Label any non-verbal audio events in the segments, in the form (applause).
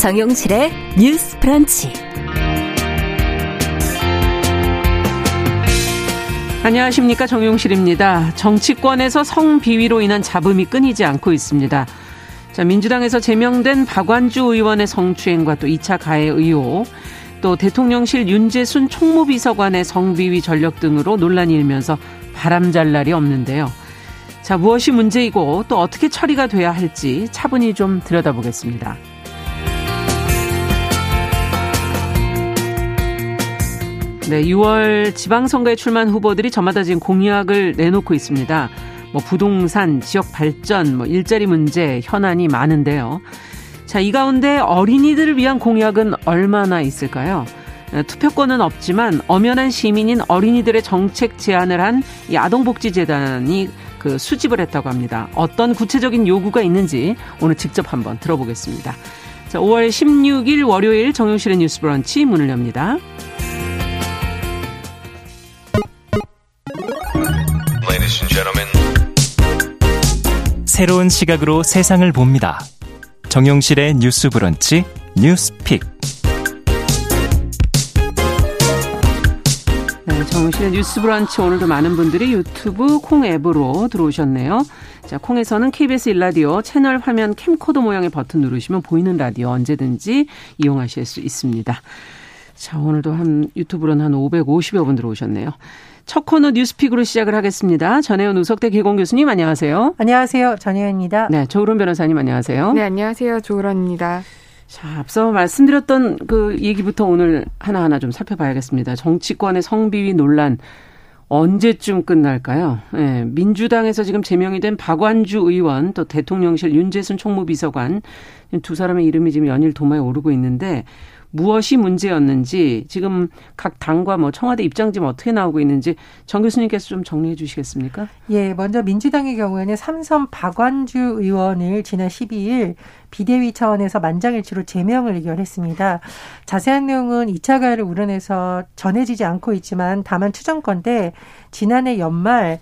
정용실의 뉴스 프런치. 안녕하십니까 정용실입니다. 정치권에서 성비위로 인한 잡음이 끊이지 않고 있습니다. 자, 민주당에서 제명된 박완주 의원의 성추행과 또 2차 가해 의혹, 또 대통령실 윤재순 총무비서관의 성비위 전력 등으로 논란이 일면서 바람잘 날이 없는데요. 자, 무엇이 문제이고 또 어떻게 처리가 돼야 할지 차분히 좀 들여다보겠습니다. 네, 6월 지방선거에 출마한 후보들이 저마다 지금 공약을 내놓고 있습니다. 뭐 부동산, 지역 발전, 뭐 일자리 문제, 현안이 많은데요. 자, 이 가운데 어린이들을 위한 공약은 얼마나 있을까요? 투표권은 없지만 엄연한 시민인 어린이들의 정책 제안을 한 이 아동복지재단이 그 수집을 했다고 합니다. 어떤 구체적인 요구가 있는지 오늘 직접 한번 들어보겠습니다. 자, 5월 16일 월요일 정용실의 뉴스 브런치 문을 엽니다. 새로운 시각으로 세상을 봅니다. 정용실의 뉴스 브런치 뉴스픽. 네, 정용실의 뉴스 브런치 오늘도 많은 분들이 유튜브 콩 앱으로 들어오셨네요. 자, 콩에서는 KBS 일라디오 채널 화면 캠코더 모양의 버튼 누르시면 보이는 라디오 언제든지 이용하실 수 있습니다. 자, 오늘도 한 유튜브로는 한 550여 분 들어오셨네요. 첫 코너 뉴스픽으로 시작을 하겠습니다. 전혜연 우석대 개공 교수님 안녕하세요. 안녕하세요. 전혜연입니다. 네, 조으론 변호사님 안녕하세요. 네, 안녕하세요. 조으론입니다. 자, 앞서 말씀드렸던 그 얘기부터 오늘 하나하나 좀 살펴봐야겠습니다. 정치권의 성비위 논란 언제쯤 끝날까요? 네, 민주당에서 지금 제명이 된 박완주 의원 또 대통령실 윤재순 총무비서관 두 사람의 이름이 지금 연일 도마에 오르고 있는데 무엇이 문제였는지 지금 각 당과 뭐 청와대 입장 지금 어떻게 나오고 있는지 정 교수님께서 좀 정리해 주시겠습니까? 예, 먼저 민주당의 경우에는 삼선 박완주 의원을 지난 12일 비대위 차원에서 만장일치로 제명을 의결했습니다. 자세한 내용은 2차 가해를 우려내서 전해지지 않고 있지만 다만 추정건데 지난해 연말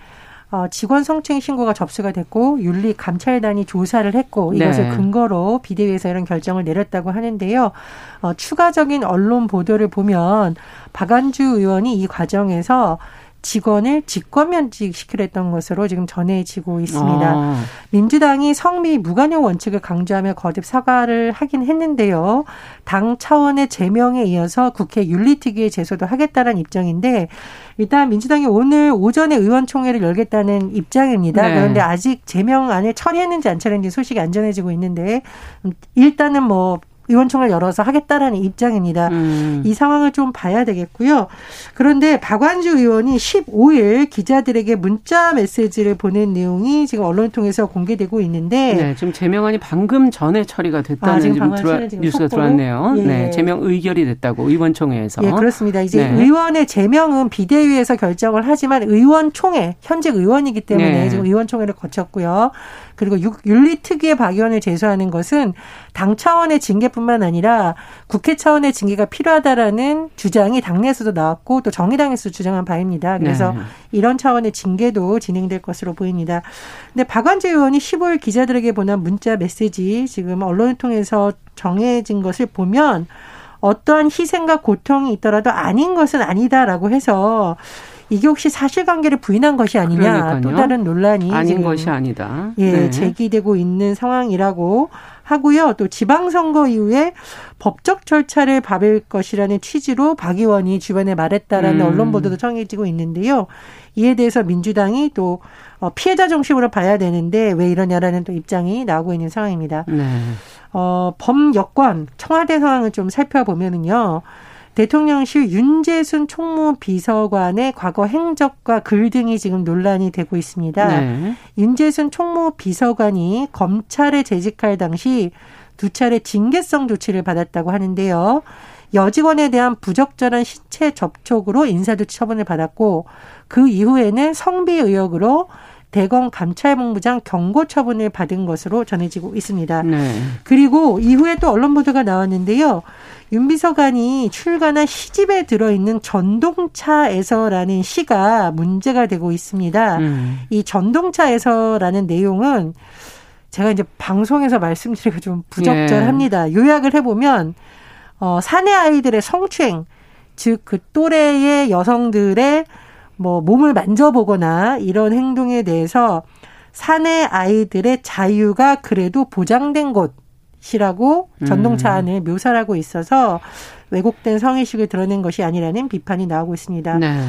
어, 직원 성추행 신고가 접수가 됐고 윤리 감찰단이 조사를 했고 이것을 네. 근거로 비대위에서 이런 결정을 내렸다고 하는데요. 어, 추가적인 언론 보도를 보면 박안주 의원이 이 과정에서 직원을 직권면직 시키려 했던 것으로 지금 전해지고 있습니다. 아. 민주당이 성미 무관용 원칙을 강조하며 거듭 사과를 하긴 했는데요. 당 차원의 제명에 이어서 국회 윤리특위에 제소도 하겠다는 입장인데 일단 민주당이 오늘 오전에 의원총회를 열겠다는 입장입니다. 네. 그런데 아직 제명안을 처리했는지 안 처리했는지 소식이 안 전해지고 있는데 일단은 뭐 의원총회를 열어서 하겠다라는 입장입니다. 음. 이 상황을 좀 봐야 되겠고요. 그런데 박완주 의원이 15일 기자들에게 문자 메시지를 보낸 내용이 지금 언론을 통해서 공개되고 있는데 네, 지금 제명안이 방금 전에 처리가 됐다는 아, 지금 들어와, 뉴스가 속보로? 들어왔네요. 예. 네, 제명 의결이 됐다고 의원총회에서. 예, 그렇습니다. 이제 네. 의원의 제명은 비대위에서 결정을 하지만 의원총회 현직 의원이기 때문에 네. 지금 의원총회를 거쳤고요. 그리고 윤리 특위의 박의원을 제소하는 것은 당 차원의 징계뿐만 아니라 국회 차원의 징계가 필요하다라는 주장이 당내에서도 나왔고 또 정의당에서 주장한 바입니다. 그래서 네. 이런 차원의 징계도 진행될 것으로 보입니다. 근데 박완재 의원이 15일 기자들에게 보낸 문자 메시지 지금 언론을 통해서 정해진 것을 보면 어떠한 희생과 고통이 있더라도 아닌 것은 아니다라고 해서 이게 혹시 사실관계를 부인한 것이 아니냐 그러니까요. 또 다른 논란이 아닌 것이 아니다. 예, 네. 제기되고 있는 상황이라고 하고요. 또 지방선거 이후에 법적 절차를 밟을 것이라는 취지로 박 의원이 주변에 말했다라는 음. 언론 보도도 정해지고 있는데요. 이에 대해서 민주당이 또 어, 피해자 중심으로 봐야 되는데 왜 이러냐라는 또 입장이 나오고 있는 상황입니다. 네. 어, 범 여권 청와대 상황을 좀 살펴보면은요. 대통령실 윤재순 총무 비서관의 과거 행적과 글 등이 지금 논란이 되고 있습니다. 네. 윤재순 총무 비서관이 검찰에 재직할 당시 두 차례 징계성 조치를 받았다고 하는데요. 여직원에 대한 부적절한 신체 접촉으로 인사조치 처분을 받았고 그 이후에는 성비 의혹으로 대검 감찰본부장 경고 처분을 받은 것으로 전해지고 있습니다. 네. 그리고 이후에 또 언론 보도가 나왔는데요. 윤 비서관이 출간한 시집에 들어있는 전동차에서라는 시가 문제가 되고 있습니다. 음. 이 전동차에서라는 내용은 제가 이제 방송에서 말씀드리기가 좀 부적절합니다. 예. 요약을 해보면 어, 사내 아이들의 성추행, 즉 그 또래의 여성들의 뭐 몸을 만져보거나 이런 행동에 대해서 사내 아이들의 자유가 그래도 보장된 곳이라고 전동차 음. 안에 묘사를 하고 있어서 왜곡된 성의식을 드러낸 것이 아니라는 비판이 나오고 있습니다. 네.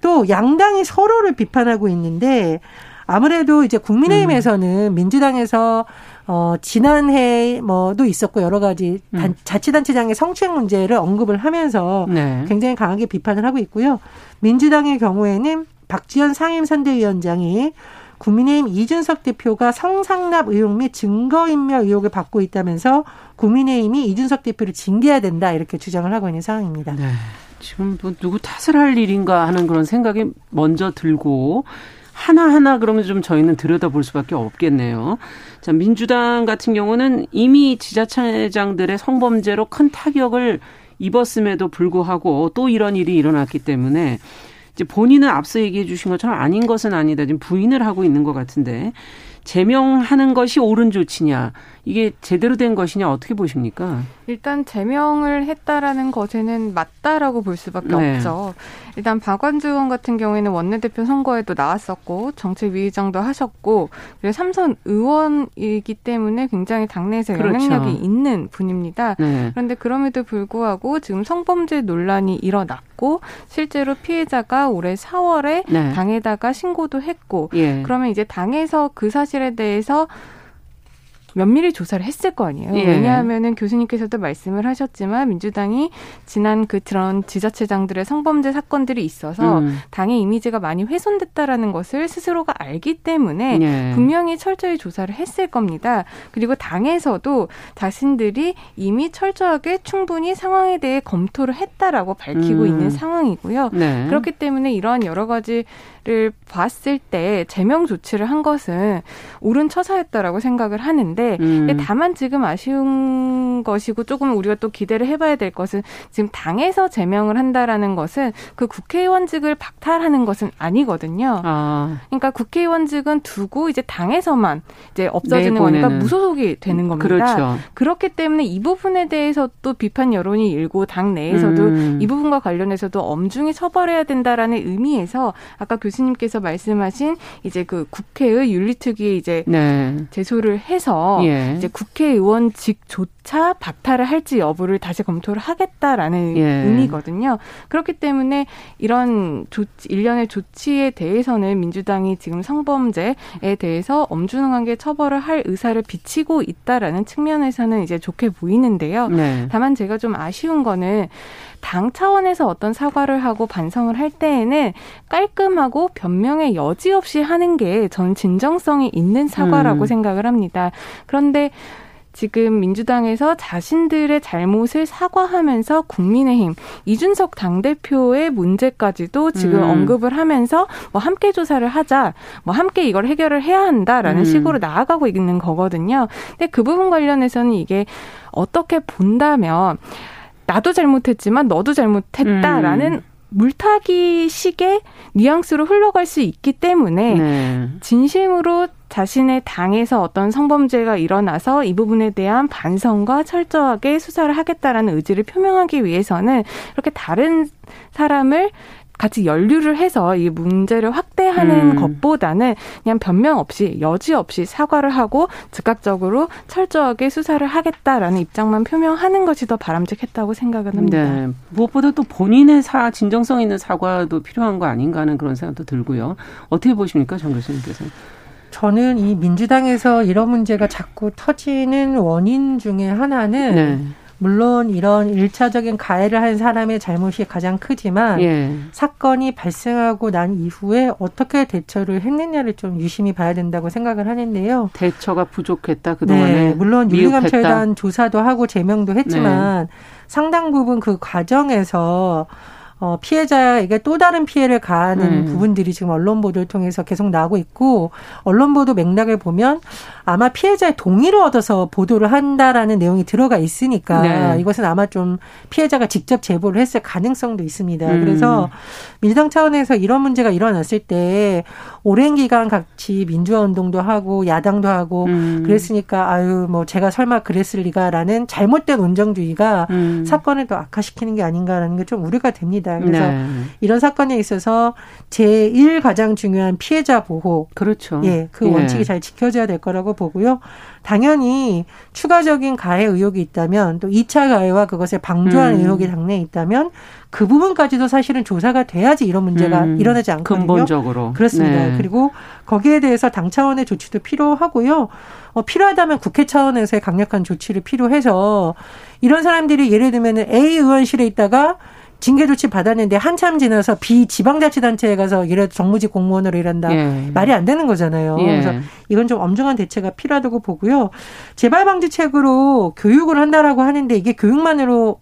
또 양당이 서로를 비판하고 있는데 아무래도 이제 국민의힘에서는 음. 민주당에서 어 지난해 뭐도 있었고 여러 가지 단, 음. 자치단체장의 성추행 문제를 언급을 하면서 네. 굉장히 강하게 비판을 하고 있고요. 민주당의 경우에는 박지원 상임선대위원장이 국민의힘 이준석 대표가 성상납 의혹 및 증거인멸 의혹을 받고 있다면서 국민의힘이 이준석 대표를 징계해야 된다 이렇게 주장을 하고 있는 상황입니다. 네. 지금 뭐 누구 탓을 할 일인가 하는 그런 생각이 먼저 들고 하나하나 그러면 좀 저희는 들여다볼 수밖에 없겠네요. 자, 민주당 같은 경우는 이미 지자체장들의 성범죄로 큰 타격을 입었음에도 불구하고 또 이런 일이 일어났기 때문에 이제 본인은 앞서 얘기해 주신 것처럼 아닌 것은 아니다. 지금 부인을 하고 있는 것 같은데 제명하는 것이 옳은 조치냐 이게 제대로 된 것이냐 어떻게 보십니까? 일단 제명을 했다라는 것에는 맞다라고 볼 수밖에 네. 없죠. 일단 박완주 의원 같은 경우에는 원내대표 선거에도 나왔었고 정책위의장도 하셨고 그리고 삼선 의원이기 때문에 굉장히 당내에서 그렇죠. 영향력이 있는 분입니다. 네. 그런데 그럼에도 불구하고 지금 성범죄 논란이 일어났고 실제로 피해자가 올해 4월에 네. 당에다가 신고도 했고 예. 그러면 이제 당에서 그 사실 에 대해서 면밀히 조사를 했을 거 아니에요. 예. 왜냐하면은 교수님께서도 말씀을 하셨지만 민주당이 지난 그 그런 지자체장들의 성범죄 사건들이 있어서 음. 당의 이미지가 많이 훼손됐다라는 것을 스스로가 알기 때문에 예. 분명히 철저히 조사를 했을 겁니다. 그리고 당에서도 자신들이 이미 철저하게 충분히 상황에 대해 검토를 했다라고 밝히고 음. 있는 상황이고요. 네. 그렇기 때문에 이러한 여러 가지 를 봤을 때 제명 조치를 한 것은 옳은 처사였다라고 생각을 하는데 음. 다만 지금 아쉬운 것이고 조금 우리가 또 기대를 해봐야 될 것은 지금 당에서 제명을 한다라는 것은 그 국회의원직을 박탈하는 것은 아니거든요. 아. 그러니까 국회의원직은 두고 이제 당에서만 이제 없어지는 거니까 무소속이 되는 겁니다. 그렇죠. 그렇기 때문에 이 부분에 대해서 또 비판 여론이 일고 당 내에서도 음. 이 부분과 관련해서도 엄중히 처벌해야 된다라는 의미에서 아까 교수 교수님께서 말씀하신 이제 그 국회의 윤리특위에 이제 네. 제소를 해서 예. 이제 국회의원직조차 박탈을 할지 여부를 다시 검토를 하겠다라는 예. 의미거든요. 그렇기 때문에 이런 조치, 일련의 조치에 대해서는 민주당이 지금 성범죄에 대해서 엄중하게 처벌을 할 의사를 비치고 있다라는 측면에서는 이제 좋게 보이는데요. 네. 다만 제가 좀 아쉬운 거는 당 차원에서 어떤 사과를 하고 반성을 할 때에는 깔끔하고 변명의 여지 없이 하는 게 전 진정성이 있는 사과라고 음. 생각을 합니다. 그런데 지금 민주당에서 자신들의 잘못을 사과하면서 국민의힘 이준석 당대표의 문제까지도 지금 음. 언급을 하면서 뭐 함께 조사를 하자, 뭐 함께 이걸 해결을 해야 한다라는 음. 식으로 나아가고 있는 거거든요. 근데 그 부분 관련해서는 이게 어떻게 본다면 나도 잘못했지만 너도 잘못했다라는 음. 물타기 식의 뉘앙스로 흘러갈 수 있기 때문에 네. 진심으로 자신의 당에서 어떤 성범죄가 일어나서 이 부분에 대한 반성과 철저하게 수사를 하겠다라는 의지를 표명하기 위해서는 이렇게 다른 사람을 같이 연류를 해서 이 문제를 확대하는 음. 것보다는 그냥 변명 없이 여지 없이 사과를 하고 즉각적으로 철저하게 수사를 하겠다라는 입장만 표명하는 것이 더 바람직했다고 생각을 합니다. 네. 무엇보다 또 본인의 사 진정성 있는 사과도 필요한 거 아닌가 하는 그런 생각도 들고요. 어떻게 보십니까, 정 교수님께서? 저는 이 민주당에서 이런 문제가 자꾸 터지는 원인 중에 하나는 네. 물론 이런 일차적인 가해를 한 사람의 잘못이 가장 크지만 예. 사건이 발생하고 난 이후에 어떻게 대처를 했느냐를 좀 유심히 봐야 된다고 생각을 하는데요. 대처가 부족했다 그동안에. 네, 물론 윤리감찰단 조사도 하고 제명도 했지만 네. 상당 부분 그 과정에서 어, 피해자에게 또 다른 피해를 가하는 음. 부분들이 지금 언론 보도를 통해서 계속 나오고 있고 언론 보도 맥락을 보면 아마 피해자의 동의를 얻어서 보도를 한다라는 내용이 들어가 있으니까 네. 이것은 아마 좀 피해자가 직접 제보를 했을 가능성도 있습니다. 음. 그래서 민주당 차원에서 이런 문제가 일어났을 때 오랜 기간 같이 민주화 운동도 하고 야당도 하고 음. 그랬으니까 아유 뭐 제가 설마 그랬을 리가라는 잘못된 온정주의가 음. 사건을 더 악화시키는 게 아닌가라는 게 좀 우려가 됩니다. 그래서 네. 이런 사건에 있어서 제일 가장 중요한 피해자 보호 그렇죠. 예, 그 예. 원칙이 잘 지켜져야 될 거라고 보고요. 당연히 추가적인 가해 의혹이 있다면 또 2차 가해와 그것을 방조한 음. 의혹이 당내에 있다면 그 부분까지도 사실은 조사가 돼야지 이런 문제가 음. 일어나지 않거든요. 근본적으로. 그렇습니다. 네. 그리고 거기에 대해서 당 차원의 조치도 필요하고요. 어, 필요하다면 국회 차원에서의 강력한 조치를 필요해서 이런 사람들이 예를 들면 A 의원실에 있다가 징계 조치 받았는데 한참 지나서 비지방자치단체에 가서 예를 정무직 공무원으로 일한다. 예. 말이 안 되는 거잖아요. 예. 그래서 이건 좀 엄중한 대책가 필요하다고 보고요. 재발 방지책으로 교육을 한다라고 하는데 이게 교육만으로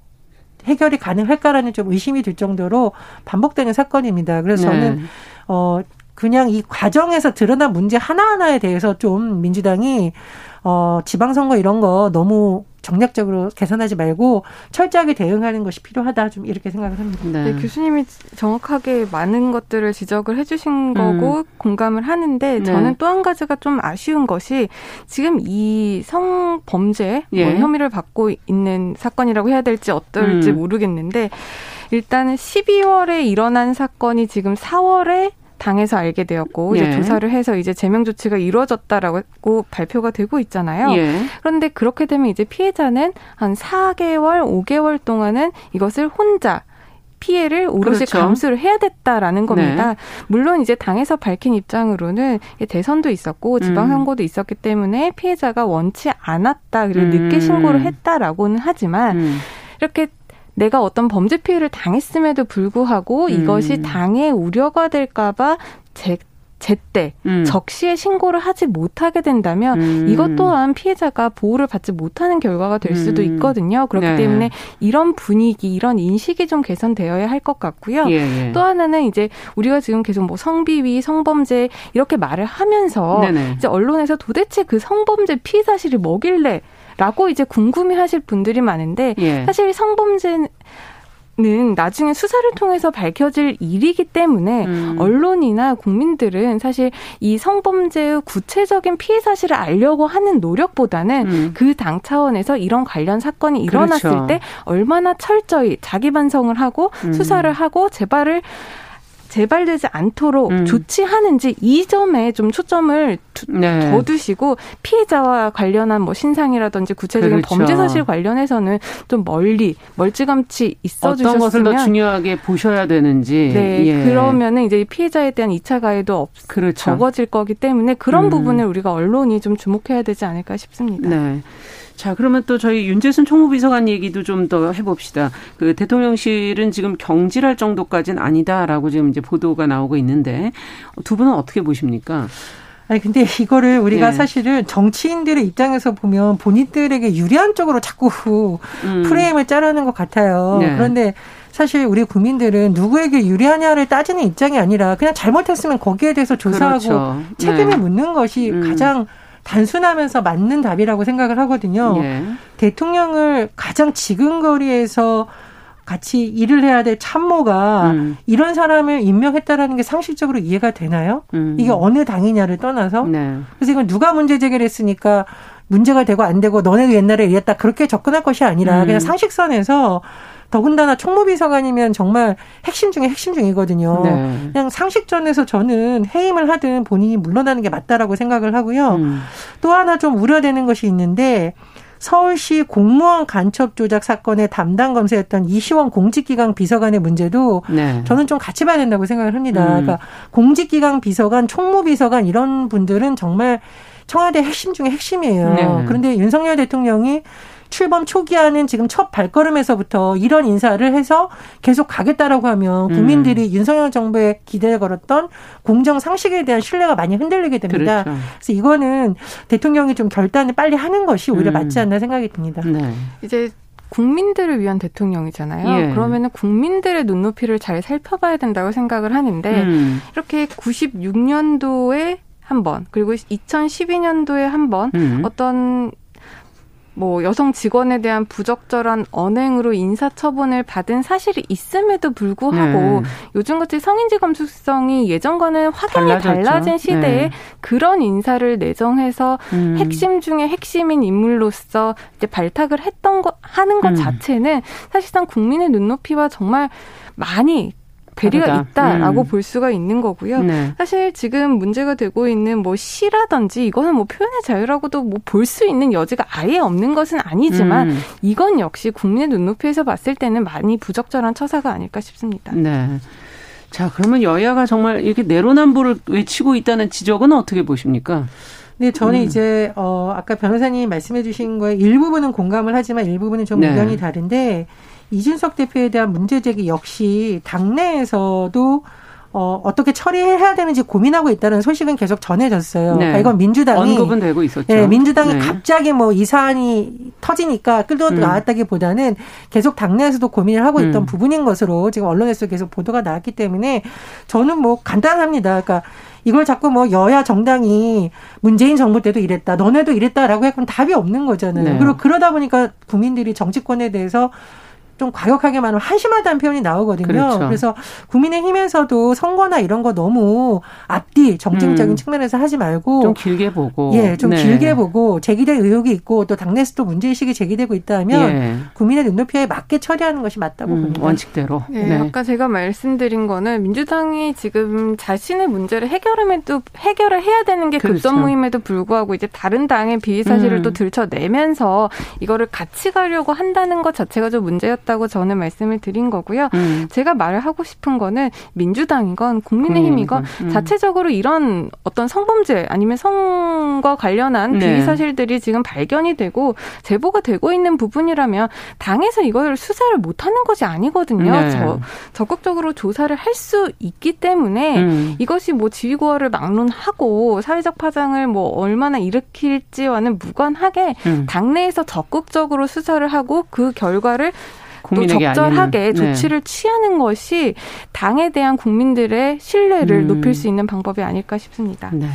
해결이 가능할까라는 좀 의심이 들 정도로 반복되는 사건입니다. 그래서 네. 저는 어 그냥 이 과정에서 드러난 문제 하나하나에 대해서 좀 민주당이 어 지방선거 이런 거 너무 정략적으로 개선하지 말고 철저하게 대응하는 것이 필요하다 좀 이렇게 생각을 합니다. 네. 네, 교수님이 정확하게 많은 것들을 지적을 해주신 거고 음. 공감을 하는데 네. 저는 또 한 가지가 좀 아쉬운 것이 지금 이 성범죄 뭐 예. 뭐 혐의를 받고 있는 사건이라고 해야 될지 어떨지 음. 모르겠는데 일단은 12월에 일어난 사건이 지금 4월에 당에서 알게 되었고 예. 이제 조사를 해서 이제 제명 조치가 이루어졌다라고 발표가 되고 있잖아요. 예. 그런데 그렇게 되면 이제 피해자는 한 4개월, 5개월 동안은 이것을 혼자 피해를 오롯이 그렇죠. 감수를 해야 됐다라는 겁니다. 네. 물론 이제 당에서 밝힌 입장으로는 대선도 있었고 지방 선거도 음. 있었기 때문에 피해자가 원치 않았다 그리고 음. 늦게 신고를 했다라고는 하지만 음. 이렇게 내가 어떤 범죄 피해를 당했음에도 불구하고 음. 이것이 당의 우려가 될까봐 제 제때 음. 적시에 신고를 하지 못하게 된다면 음. 이것 또한 피해자가 보호를 받지 못하는 결과가 될 수도 음. 있거든요. 그렇기 네. 때문에 이런 분위기, 이런 인식이 좀 개선되어야 할 것 같고요. 예, 예. 또 하나는 이제 우리가 지금 계속 뭐 성비위, 성범죄 이렇게 말을 하면서 네네. 이제 언론에서 도대체 그 성범죄 피해 사실이 뭐길래 라고 이제 궁금해 하실 분들이 많은데 예. 사실 성범죄는 나중에 수사를 통해서 밝혀질 일이기 때문에 음. 언론이나 국민들은 사실 이 성범죄의 구체적인 피해 사실을 알려고 하는 노력보다는 음. 그당 차원에서 이런 관련 사건이 일어났을 그렇죠. 때 얼마나 철저히 자기 반성을 하고 음. 수사를 하고 재발을 재발되지 않도록 음. 조치하는지 이 점에 좀 초점을 두, 네. 더 두시고 피해자와 관련한 뭐 신상이라든지 구체적인 그렇죠. 범죄 사실 관련해서는 좀 멀리 멀찌감치 있어 주셨으면 어떤 것을 더 중요하게 보셔야 되는지 네 예. 그러면은 이제 피해자에 대한 2차 가해도 없, 그렇죠. 적어질 거기 때문에 그런 음. 부분을 우리가 언론이 좀 주목해야 되지 않을까 싶습니다. 네. 자, 그러면 또 저희 윤재순 총무비서관 얘기도 좀 더 해봅시다. 그 대통령실은 지금 경질할 정도까지는 아니다라고 지금 이제 보도가 나오고 있는데 두 분은 어떻게 보십니까? 아니 근데 이거를 우리가 네. 사실은 정치인들의 입장에서 보면 본인들에게 유리한 쪽으로 자꾸 음. 프레임을 짜려는 것 같아요. 네. 그런데 사실 우리 국민들은 누구에게 유리하냐를 따지는 입장이 아니라 그냥 잘못했으면 거기에 대해서 조사하고 그렇죠. 책임을 네. 묻는 것이 음. 가장 단순하면서 맞는 답이라고 생각을 하거든요. 예. 대통령을 가장 지근거리에서 같이 일을 해야 될 참모가 음. 이런 사람을 임명했다라는 게 상식적으로 이해가 되나요? 음. 이게 어느 당이냐를 떠나서 네. 그래서 이건 누가 문제 제기를 했으니까 문제가 되고 안 되고 너네도 옛날에 이랬다 그렇게 접근할 것이 아니라 음. 그냥 상식선에서 더군다나 총무비서관이면 정말 핵심 중에 핵심 중이거든요. 네. 그냥 상식전에서 저는 해임을 하든 본인이 물러나는 게 맞다라고 생각을 하고요. 음. 또 하나 좀 우려되는 것이 있는데 서울시 공무원 간첩 조작 사건의 담당 검사였던 이시원 공직기강 비서관의 문제도 네. 저는 좀 같이 봐야 된다고 생각을 합니다. 음. 그러니까 공직기강 비서관, 총무비서관 이런 분들은 정말 청와대 핵심 중에 핵심이에요. 네. 그런데 윤석열 대통령이 출범 초기에는 지금 첫 발걸음에서부터 이런 인사를 해서 계속 가겠다라고 하면 음. 국민들이 음. 윤석열 정부에 기대를 걸었던 공정 상식에 대한 신뢰가 많이 흔들리게 됩니다. 그렇죠. 그래서 이거는 대통령이 좀 결단을 빨리 하는 것이 오히려 음. 맞지 않나 생각이 듭니다. 네. 이제 국민들을 위한 대통령이잖아요. 예. 그러면은 국민들의 눈높이를 잘 살펴봐야 된다고 생각을 하는데 음. 이렇게 96년도에 한 번, 그리고 2012년도에 한번 음. 어떤 뭐 여성 직원에 대한 부적절한 언행으로 인사 처분을 받은 사실이 있음에도 불구하고 네. 요즘같이 성인지 검수성이 예전과는 확연히 달라졌죠. 달라진 시대에 네. 그런 인사를 내정해서 음. 핵심 중에 핵심인 인물로서 이제 발탁을 했던 거 하는 것 음. 자체는 사실상 국민의 눈높이와 정말 많이 괴리가 다르다. 있다라고 음. 볼 수가 있는 거고요. 네. 사실 지금 문제가 되고 있는 뭐 시라든지 이거는 뭐 표현의 자유라고도 뭐 볼 수 있는 여지가 아예 없는 것은 아니지만 음. 이건 역시 국민의 눈높이에서 봤을 때는 많이 부적절한 처사가 아닐까 싶습니다. 네. 자, 그러면 여야가 정말 이렇게 내로남불을 외치고 있다는 지적은 어떻게 보십니까? 네, 저는 음. 이제 어 아까 변호사님 말씀해 주신 거에 일부분은 공감을 하지만 일부분은 좀 네. 의견이 다른데 이준석 대표에 대한 문제 제기 역시 당내에서도 어, 어떻게 처리해야 되는지 고민하고 있다는 소식은 계속 전해졌어요. 네. 그러니까 이건 민주당이 언급은 되고 있었죠. 네, 민주당이 네. 갑자기 뭐 이 사안이 터지니까 끌고 음. 나왔다기보다는 계속 당내에서도 고민을 하고 있던 음. 부분인 것으로 지금 언론에서 계속 보도가 나왔기 때문에 저는 뭐 간단합니다. 그러니까 이걸 자꾸 뭐 여야 정당이 문재인 정부 때도 이랬다, 너네도 이랬다라고 했면 답이 없는 거잖아요. 네. 그리고 그러다 보니까 국민들이 정치권에 대해서 좀 과격하게 말하면 한심하다는 표현이 나오거든요. 그렇죠. 그래서 국민의힘에서도 선거나 이런 거 너무 앞뒤 정쟁적인 음. 측면에서 하지 말고 좀 길게 보고 예, 좀 네. 길게 보고 제기될 의혹이 있고 또 당내에서도 문제 의식이 제기되고 있다면 예. 국민의 눈높이에 맞게 처리하는 것이 맞다고 음, 봅니다. 원칙대로. 네, 네, 아까 제가 말씀드린 거는 민주당이 지금 자신의 문제를 해결함에도 해결을 해야 되는 게 그렇죠. 급선무임에도 불구하고 이제 다른 당의 비위 사실을 음. 또 들춰내면서 이거를 같이 가려고 한다는 것 자체가 좀 문제였다. 있다고 저는 말씀을 드린 거고요. 음. 제가 말을 하고 싶은 거는 민주당이건 국민의힘이건 음. 자체적으로 이런 어떤 성범죄 아니면 성과 관련한 네. 비위 사실들이 지금 발견이 되고 제보가 되고 있는 부분이라면 당에서 이걸 수사를 못 하는 것이 아니거든요. 네. 저, 적극적으로 조사를 할 수 있기 때문에 음. 이것이 뭐 지휘고하를 막론하고 사회적 파장을 뭐 얼마나 일으킬지와는 무관하게 음. 당내에서 적극적으로 수사를 하고 그 결과를 또 적절하게 아니는. 네. 조치를 취하는 것이 당에 대한 국민들의 신뢰를 음. 높일 수 있는 방법이 아닐까 싶습니다. 네.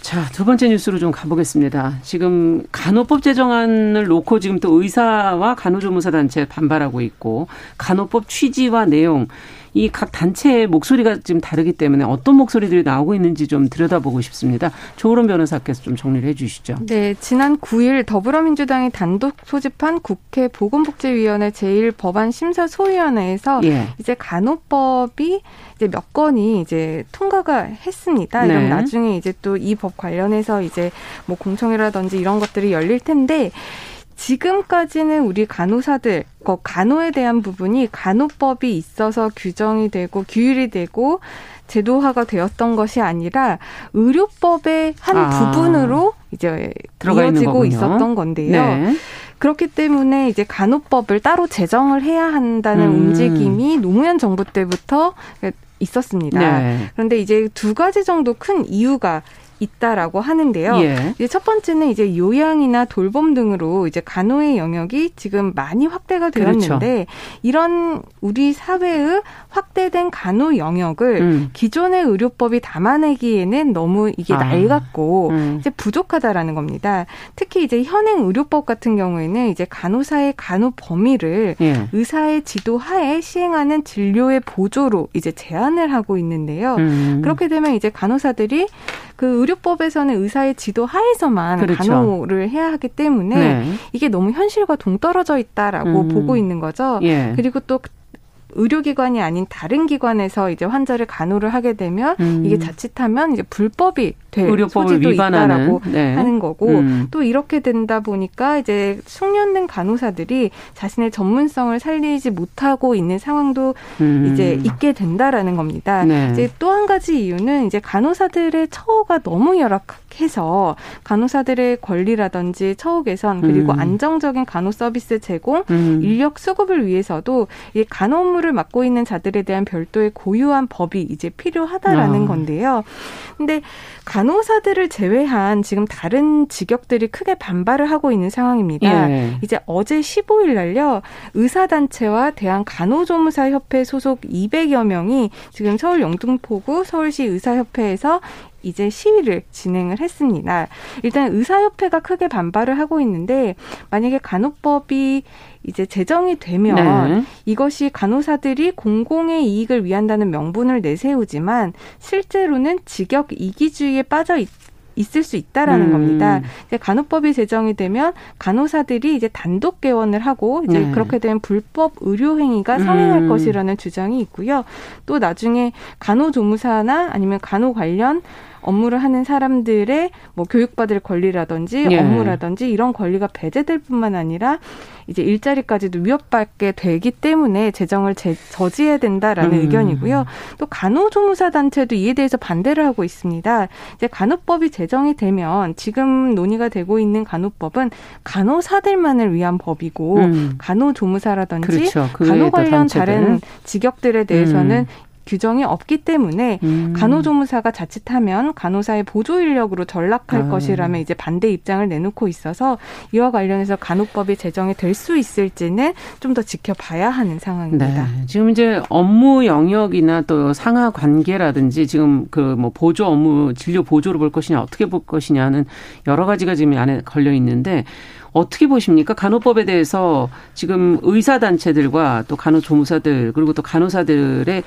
자, 두 번째 뉴스로 좀 가보겠습니다. 지금 간호법 제정안을 놓고 지금 또 의사와 간호조무사 단체 반발하고 있고 간호법 취지와 내용 이 각 단체의 목소리가 지금 다르기 때문에 어떤 목소리들이 나오고 있는지 좀 들여다보고 싶습니다. 조으론 변호사께서 좀 정리를 해 주시죠. 네, 지난 9일 더불어민주당이 단독 소집한 국회 보건복지위원회 제1법안 심사 소위원회에서 예. 이제 간호법이 이제 몇 건이 이제 통과가 했습니다. 네. 그럼 나중에 이제 또 이 법 관련해서 이제 뭐 공청회라든지 이런 것들이 열릴 텐데 지금까지는 우리 간호사들, 그 간호에 대한 부분이 간호법이 있어서 규정이 되고 규율이 되고 제도화가 되었던 것이 아니라 의료법의 한 아, 부분으로 이제 이어지고 있었던 건데요. 네. 그렇기 때문에 이제 간호법을 따로 제정을 해야 한다는 음. 움직임이 노무현 정부 때부터 있었습니다. 네. 그런데 이제 두 가지 정도 큰 이유가 있다라고 하는데요. 예. 이제 첫 번째는 이제 요양이나 돌봄 등으로 이제 간호의 영역이 지금 많이 확대가 되었는데 그렇죠. 이런 우리 사회의 확대된 간호 영역을 음. 기존의 의료법이 담아내기에는 너무 이게 아. 낡았고 음. 이제 부족하다라는 겁니다. 특히 이제 현행 의료법 같은 경우에는 이제 간호사의 간호 범위를 예. 의사의 지도 하에 시행하는 진료의 보조로 이제 제한을 하고 있는데요. 음. 그렇게 되면 이제 간호사들이 그 의료법에서는 의사의 지도 하에서만 그렇죠. 간호를 해야 하기 때문에 네. 이게 너무 현실과 동떨어져 있다라고 음. 보고 있는 거죠. 예. 그리고 또 의료기관이 아닌 다른 기관에서 이제 환자를 간호를 하게 되면 음. 이게 자칫하면 이제 불법이 될 의료법을 소지도 위반하는, 있다라고 네. 하는 거고 음. 또 이렇게 된다 보니까 이제 숙련된 간호사들이 자신의 전문성을 살리지 못하고 있는 상황도 음. 이제 있게 된다라는 겁니다. 네. 이제 또 한 가지 이유는 이제 간호사들의 처우가 너무 열악하기 해서 간호사들의 권리라든지 처우 개선 그리고 음. 안정적인 간호 서비스 제공, 음. 인력 수급을 위해서도 이 간호 업무를 맡고 있는 자들에 대한 별도의 고유한 법이 이제 필요하다라는 아. 건데요. 근데 간호사들을 제외한 지금 다른 직역들이 크게 반발을 하고 있는 상황입니다. 예. 이제 어제 15일 날요. 의사 단체와 대한 간호조무사 협회 소속 200여 명이 지금 서울 영등포구 서울시 의사협회에서 이제 시위를 진행을 했습니다. 일단 의사협회가 크게 반발을 하고 있는데 만약에 간호법이 이제 제정이 되면 네. 이것이 간호사들이 공공의 이익을 위한다는 명분을 내세우지만 실제로는 직역 이기주의에 빠져 있 있을 수 있다라는 음. 겁니다. 이제 간호법이 제정이 되면 간호사들이 이제 단독 개원을 하고 이제 네. 그렇게 되면 불법 의료 행위가 성행할 음. 것이라는 주장이 있고요. 또 나중에 간호조무사나 아니면 간호 관련 업무를 하는 사람들의 뭐 교육받을 권리라든지 예. 업무라든지 이런 권리가 배제될 뿐만 아니라 이제 일자리까지도 위협받게 되기 때문에 재정을 제, 저지해야 된다라는 음. 의견이고요. 또 간호조무사 단체도 이에 대해서 반대를 하고 있습니다. 이제 간호법이 제정이 되면 지금 논의가 되고 있는 간호법은 간호사들만을 위한 법이고 음. 간호조무사라든지 그렇죠. 그 간호 관련 다른 직역들에 대해서는 음. 규정이 없기 때문에 음. 간호조무사가 자칫하면 간호사의 보조 인력으로 전락할 아. 것이라며 이제 반대 입장을 내놓고 있어서 이와 관련해서 간호법이 제정이 될 수 있을지는 좀 더 지켜봐야 하는 상황입니다. 네. 지금 이제 업무 영역이나 또 상하 관계라든지 지금 그 뭐 보조 업무 진료 보조로 볼 것이냐 어떻게 볼 것이냐는 여러 가지가 지금 안에 걸려 있는데 어떻게 보십니까? 간호법에 대해서 지금 의사 단체들과 또 간호조무사들 그리고 또 간호사들의 어,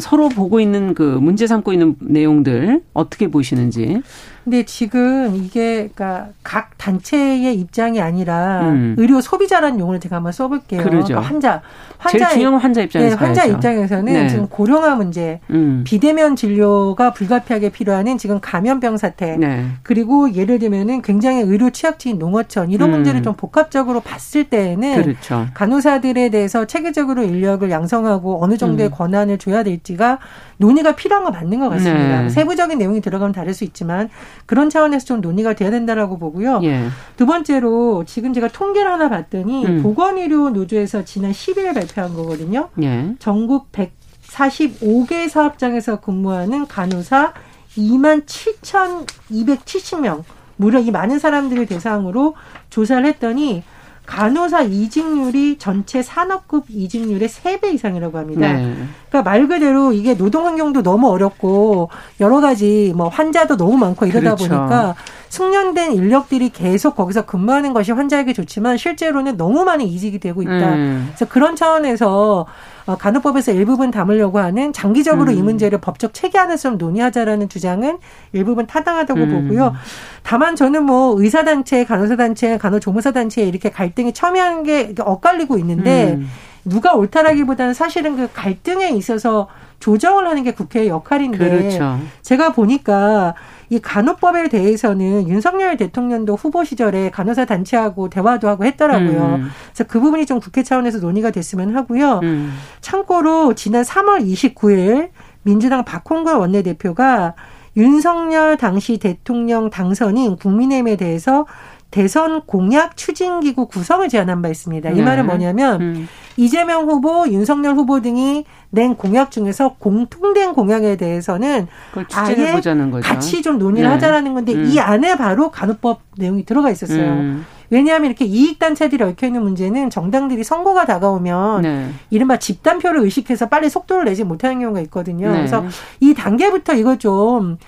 서로 보고 있는 그 문제 삼고 있는 내용들 어떻게 보시는지. 근데 지금 이게 그러니까 각 단체의 입장이 아니라 음. 의료 소비자라는 용어를 제가 한번 써볼게요. 그러니까 환자, 환자 제일 중요한 환자 입장에서 네, 환자 입장에서는 네. 지금 고령화 문제, 음. 비대면 진료가 불가피하게 필요하는 지금 감염병 사태, 네. 그리고 예를 들면은 굉장히 의료 취약지인 농어촌 이런 음. 문제를 좀 복합적으로 봤을 때에는 그렇죠. 간호사들에 대해서 체계적으로 인력을 양성하고 어느 정도의 음. 권한을 줘야 될지가 논의가 필요한 거 맞는 것 같습니다. 네. 세부적인 내용이 들어가면 다를 수 있지만 그런 차원에서 좀 논의가 돼야 된다라고 보고요. 예. 두 번째로 지금 제가 통계를 하나 봤더니 음. 보건의료 노조에서 지난 10일 발표한 거거든요. 예. 전국 145개 사업장에서 근무하는 간호사 2만 7,270명 무려 이 많은 사람들을 대상으로 조사를 했더니 간호사 이직률이 전체 산업급 이직률의 세 배 이상이라고 합니다. 네. 그러니까 말 그대로 이게 노동 환경도 너무 어렵고 여러 가지 뭐 환자도 너무 많고 이러다 그렇죠. 보니까 숙련된 인력들이 계속 거기서 근무하는 것이 환자에게 좋지만 실제로는 너무 많이 이직이 되고 있다. 음. 그래서 그런 차원에서 어, 간호법에서 일부분 담으려고 하는 장기적으로 음. 이 문제를 법적 체계 안에서 좀 논의하자라는 주장은 일부분 타당하다고 음. 보고요. 다만 저는 뭐 의사단체, 간호사단체, 간호조무사단체 이렇게 갈등이 첨예한 게 엇갈리고 있는데 음. 누가 옳다라기보다는 사실은 그 갈등에 있어서 조정을 하는 게 국회의 역할인데 그렇죠. 제가 보니까 이 간호법에 대해서는 윤석열 대통령도 후보 시절에 간호사 단체하고 대화도 하고 했더라고요. 음. 그래서 그 부분이 좀 국회 차원에서 논의가 됐으면 하고요. 음. 참고로 지난 3월 29일 민주당 박홍근 원내대표가 윤석열 당시 대통령 당선인 국민의힘에 대해서 대선 공약 추진기구 구성을 제안한 바 있습니다. 이 네. 말은 뭐냐면 음. 이재명 후보, 윤석열 후보 등이 낸 공약 중에서 공통된 공약에 대해서는 아예 같이 좀 논의를 네. 하자라는 건데 음. 이 안에 바로 간호법 내용이 들어가 있었어요. 음. 왜냐하면 이렇게 이익단체들이 얽혀있는 문제는 정당들이 선거가 다가오면 네. 이른바 집단표를 의식해서 빨리 속도를 내지 못하는 경우가 있거든요. 네. 그래서 이 단계부터 이거 좀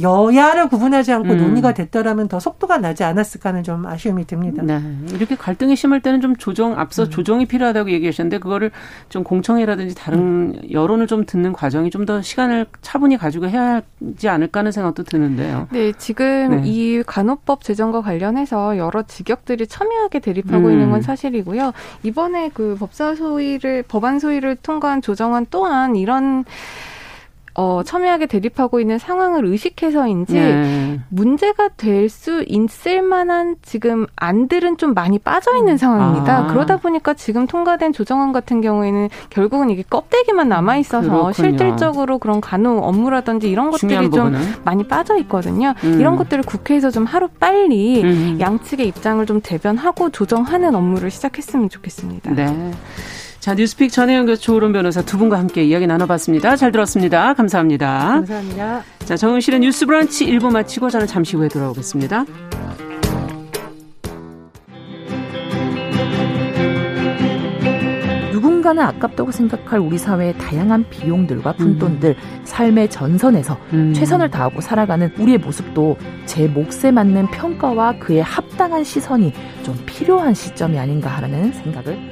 여야를 구분하지 않고 음. 논의가 됐더라면 더 속도가 나지 않았을까 하는 좀 아쉬움이 듭니다. 네. 이렇게 갈등이 심할 때는 좀 조정 앞서 음. 조정이 필요하다고 얘기하셨는데 그거를 좀 공청회라든지 다른 음. 여론을 좀 듣는 과정이 좀 더 시간을 차분히 가지고 해야 하지 않을까 하는 생각도 드는데요. 네, 지금 네. 이 간호법 제정과 관련해서 여러 직역들이 첨예하게 대립하고 음. 있는 건 사실이고요. 이번에 그 법사 소위를 법안 소위를 통과한 조정안 또한 이런 어, 첨예하게 대립하고 있는 상황을 의식해서인지 네. 문제가 될 수 있을 만한 지금 안들은 좀 많이 빠져 있는 상황입니다. 아. 그러다 보니까 지금 통과된 조정안 같은 경우에는 결국은 이게 껍데기만 남아 있어서 그렇군요. 실질적으로 그런 간호 업무라든지 이런 것들이 좀 많이 빠져 있거든요. 음. 이런 것들을 국회에서 좀 하루 빨리 음. 양측의 입장을 좀 대변하고 조정하는 업무를 시작했으면 좋겠습니다. 네. 자, 뉴스픽 전혜영 교수 조으론 변호사 두 분과 함께 이야기 나눠봤습니다. 잘 들었습니다. 감사합니다. 감사합니다. 자, 정은실의 뉴스 브런치 1부 마치고 저는 잠시 후에 돌아오겠습니다. 누군가는 아깝다고 생각할 우리 사회의 다양한 비용들과 푼돈들, 음. 삶의 전선에서 음. 최선을 다하고 살아가는 우리의 모습도 제 몫에 맞는 평가와 그에 합당한 시선이 좀 필요한 시점이 아닌가 하는 생각을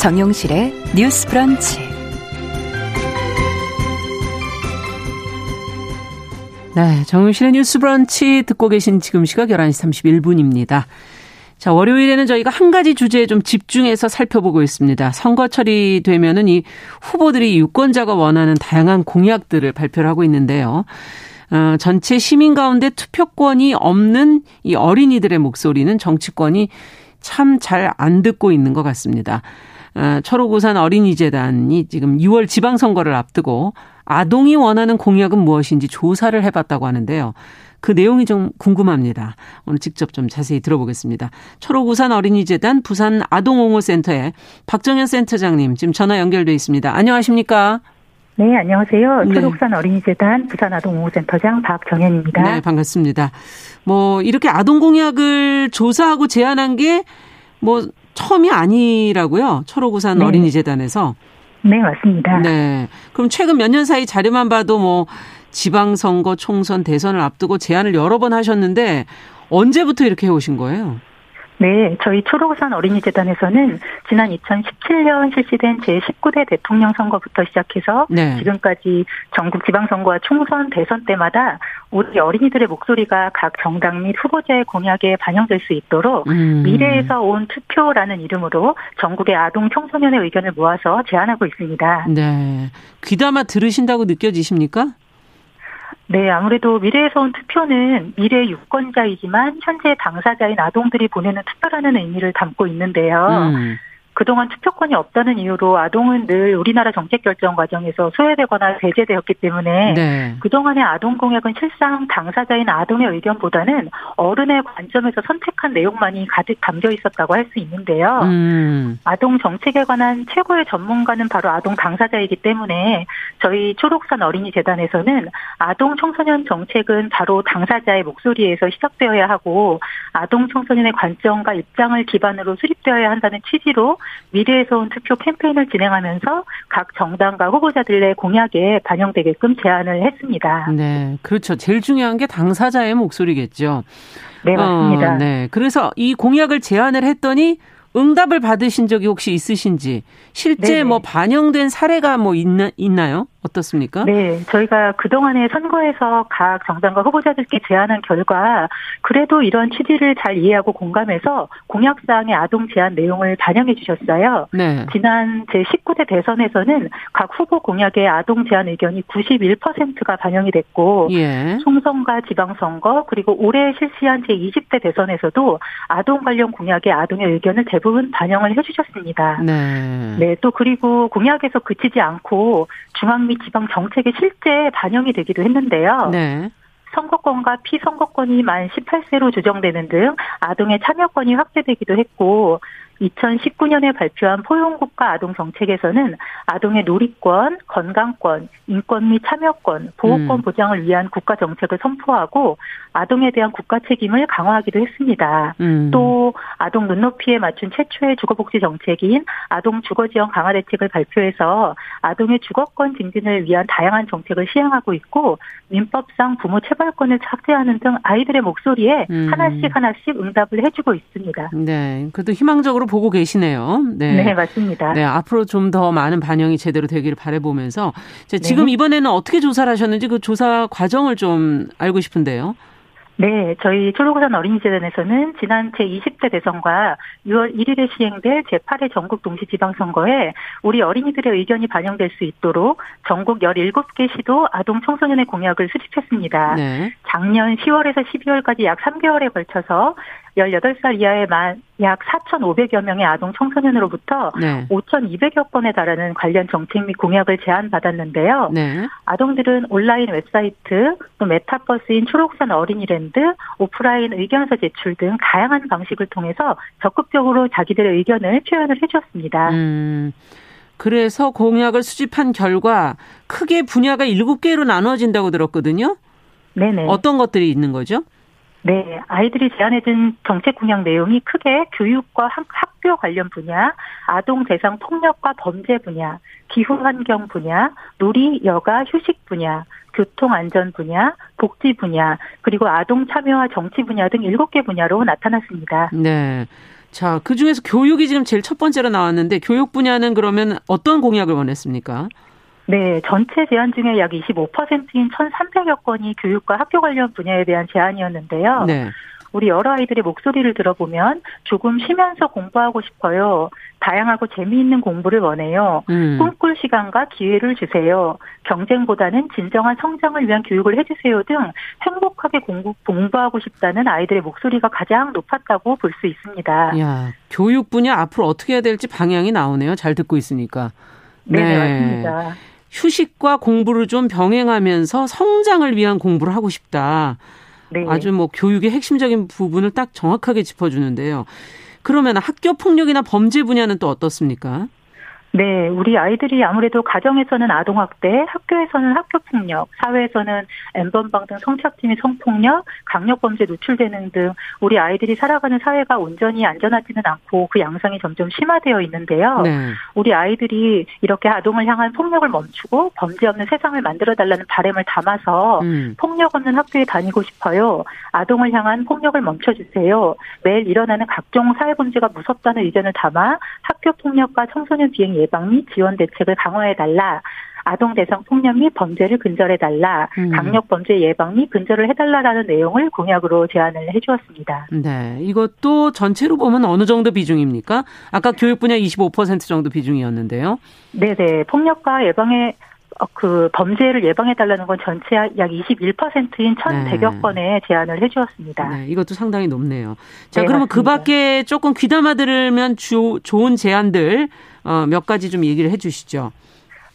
정용실의 뉴스 브런치. 네, 정용실의 뉴스 브런치 듣고 계신 지금 시각 11시 31분입니다. 자, 월요일에는 저희가 한 가지 주제에 좀 집중해서 살펴보고 있습니다. 선거철이 되면은 이 후보들이 유권자가 원하는 다양한 공약들을 발표를 하고 있는데요. 어, 전체 시민 가운데 투표권이 없는 이 어린이들의 목소리는 정치권이 참 잘 안 듣고 있는 것 같습니다. 어, 철호구산 어린이재단이 지금 6월 지방선거를 앞두고 아동이 원하는 공약은 무엇인지 조사를 해봤다고 하는데요. 그 내용이 좀 궁금합니다. 오늘 직접 좀 자세히 들어보겠습니다. 철호구산 어린이재단 부산 아동옹호센터의 박정현 센터장님 지금 전화 연결돼 있습니다. 안녕하십니까? 네, 안녕하세요. 네. 초록산 어린이재단 부산아동옹호센터장 박정현입니다. 네, 반갑습니다. 뭐 이렇게 아동 공약을 조사하고 제안한 게 뭐 처음이 아니라고요. 초록우산 네. 어린이재단에서. 네, 맞습니다. 네. 그럼 최근 몇 년 사이 자료만 봐도 뭐 지방선거, 총선, 대선을 앞두고 제안을 여러 번 하셨는데 언제부터 이렇게 해오신 거예요? 네, 저희 초록산 어린이재단에서는 지난 2017년 실시된 제19대 대통령 선거부터 시작해서 네. 지금까지 전국 지방선거와 총선, 대선 때마다 우리 어린이들의 목소리가 각 정당 및 후보자의 공약에 반영될 수 있도록 음. 미래에서 온 투표라는 이름으로 전국의 아동 청소년의 의견을 모아서 제안하고 있습니다. 네. 귀담아 들으신다고 느껴지십니까? 네, 아무래도 미래에서 온 투표는 미래 유권자이지만 현재 당사자인 아동들이 보내는 투표라는 의미를 담고 있는데요. 음. 그동안 투표권이 없다는 이유로 아동은 늘 우리나라 정책 결정 과정에서 소외되거나 배제되었기 때문에 네. 그동안의 아동 공약은 실상 당사자인 아동의 의견보다는 어른의 관점에서 선택한 내용만이 가득 담겨 있었다고 할 수 있는데요. 음. 아동 정책에 관한 최고의 전문가는 바로 아동 당사자이기 때문에 저희 초록산 어린이 재단에서는 아동 청소년 정책은 바로 당사자의 목소리에서 시작되어야 하고 아동 청소년의 관점과 입장을 기반으로 수립되어야 한다는 취지로 미래에서 온 투표 캠페인을 진행하면서 각 정당과 후보자들의 공약에 반영되게끔 제안을 했습니다. 네, 그렇죠. 제일 중요한 게 당사자의 목소리겠죠. 네, 맞습니다. 어, 네. 그래서 이 공약을 제안을 했더니 응답을 받으신 적이 혹시 있으신지 실제 네네. 뭐 반영된 사례가 뭐 있나 있나요? 어떻습니까? 네, 저희가 그동안의 선거에서 각 정당과 후보자들께 제안한 결과 그래도 이런 취지를 잘 이해하고 공감해서 공약사항의 아동 제안 내용을 반영해 주셨어요. 네. 지난 제19대 대선에서는 각 후보 공약의 아동 제안 의견이 91%가 반영이 됐고 예. 총선과 지방선거 그리고 올해 실시한 제20대 대선에서도 아동 관련 공약의 아동의 의견을 대부분 반영을 해 주셨습니다. 네. 네, 또 그리고 공약에서 그치지 않고 중앙 및 지방 정책에 실제 반영이 되기도 했는데요. 네. 선거권과 피선거권이 만 18세로 조정되는 등 아동의 참여권이 확대되기도 했고 2019년에 발표한 포용국가 아동 정책에서는 아동의 놀이권, 건강권, 인권 및 참여권, 보호권 음. 보장을 위한 국가 정책을 선포하고 아동에 대한 국가 책임을 강화하기도 했습니다. 음. 또 아동 눈높이에 맞춘 최초의 주거복지 정책인 아동 주거지원 강화 대책을 발표해서 아동의 주거권 증진을 위한 다양한 정책을 시행하고 있고 민법상 부모 체벌권을 삭제하는 등 아이들의 목소리에 음. 하나씩 하나씩 응답을 해주고 있습니다. 네, 그래도 희망적으로 보고 계시네요. 네, 네 맞습니다. 네, 앞으로 좀 더 많은 반영이 제대로 되기를 바라보면서 지금 네. 이번에는 어떻게 조사를 하셨는지 그 조사 과정을 좀 알고 싶은데요. 네, 저희 초록산 어린이재단에서는 지난 제20대 대선과 6월 1일에 시행될 제8회 전국 동시지방선거에 우리 어린이들의 의견이 반영될 수 있도록 전국 17개 시도 아동 청소년의 공약을 수집했습니다. 네. 작년 10월에서 12월까지 약 3개월에 걸쳐서 18살 이하의 약 4,500여 명의 아동 청소년으로부터 네. 5,200여 건에 달하는 관련 정책 및 공약을 제안받았는데요. 네. 아동들은 온라인 웹사이트, 또 메타버스인 초록우산 어린이랜드, 오프라인 의견서 제출 등 다양한 방식을 통해서 적극적으로 자기들의 의견을 표현을 해주었습니다. 음. 그래서 공약을 수집한 결과 크게 분야가 7개로 나눠진다고 들었거든요. 네네. 어떤 것들이 있는 거죠? 네, 아이들이 제안해준 정책 공약 내용이 크게 교육과 학교 관련 분야, 아동 대상 폭력과 범죄 분야, 기후 환경 분야, 놀이, 여가, 휴식 분야, 교통 안전 분야, 복지 분야, 그리고 아동 참여와 정치 분야 등 7개 분야로 나타났습니다. 네. 자, 그 중에서 교육이 지금 제일 첫 번째로 나왔는데 교육 분야는 그러면 어떤 공약을 원했습니까? 네, 전체 제안 중에 약 25%인 1,300여 건이 교육과 학교 관련 분야에 대한 제안이었는데요. 네. 우리 여러 아이들의 목소리를 들어보면 조금 쉬면서 공부하고 싶어요. 다양하고 재미있는 공부를 원해요. 음. 꿈꿀 시간과 기회를 주세요. 경쟁보다는 진정한 성장을 위한 교육을 해주세요 등 행복하게 공부, 공부하고 싶다는 아이들의 목소리가 가장 높았다고 볼 수 있습니다. 야, 교육 분야 앞으로 어떻게 해야 될지 방향이 나오네요. 잘 듣고 있으니까. 네, 네 맞습니다. 휴식과 공부를 좀 병행하면서 성장을 위한 공부를 하고 싶다. 네. 아주 뭐 교육의 핵심적인 부분을 딱 정확하게 짚어주는데요. 그러면 학교 폭력이나 범죄 분야는 또 어떻습니까? 네, 우리 아이들이 아무래도 가정에서는 아동학대, 학교에서는 학교폭력, 사회에서는 엠번방 등 성착취 및 성폭력, 강력범죄 노출되는 등 우리 아이들이 살아가는 사회가 온전히 안전하지는 않고 그 양상이 점점 심화되어 있는데요. 네. 우리 아이들이 이렇게 아동을 향한 폭력을 멈추고 범죄 없는 세상을 만들어 달라는 바램을 담아서 음. 폭력 없는 학교에 다니고 싶어요. 아동을 향한 폭력을 멈춰주세요. 매일 일어나는 각종 사회범죄가 무섭다는 의견을 담아 학교 폭력과 청소년 비행 예방 및 지원 대책을 강화해달라. 아동 대상 폭력 및 범죄를 근절해달라. 음. 강력 범죄 예방 및 근절을 해달라라는 내용을 공약으로 제안을 해주었습니다. 네. 이것도 전체로 보면 어느 정도 비중입니까? 아까 교육 분야 25% 정도 비중이었는데요. 네 네. 폭력과 예방에 어, 그 범죄를 예방해달라는 건 전체 약 21%인 1,100여 네. 건의 제안을 해주었습니다. 네, 이것도 상당히 높네요. 자, 네, 그러면 그 밖에 조금 귀담아 들으면 주, 좋은 제안들 어, 몇 가지 좀 얘기를 해 주시죠.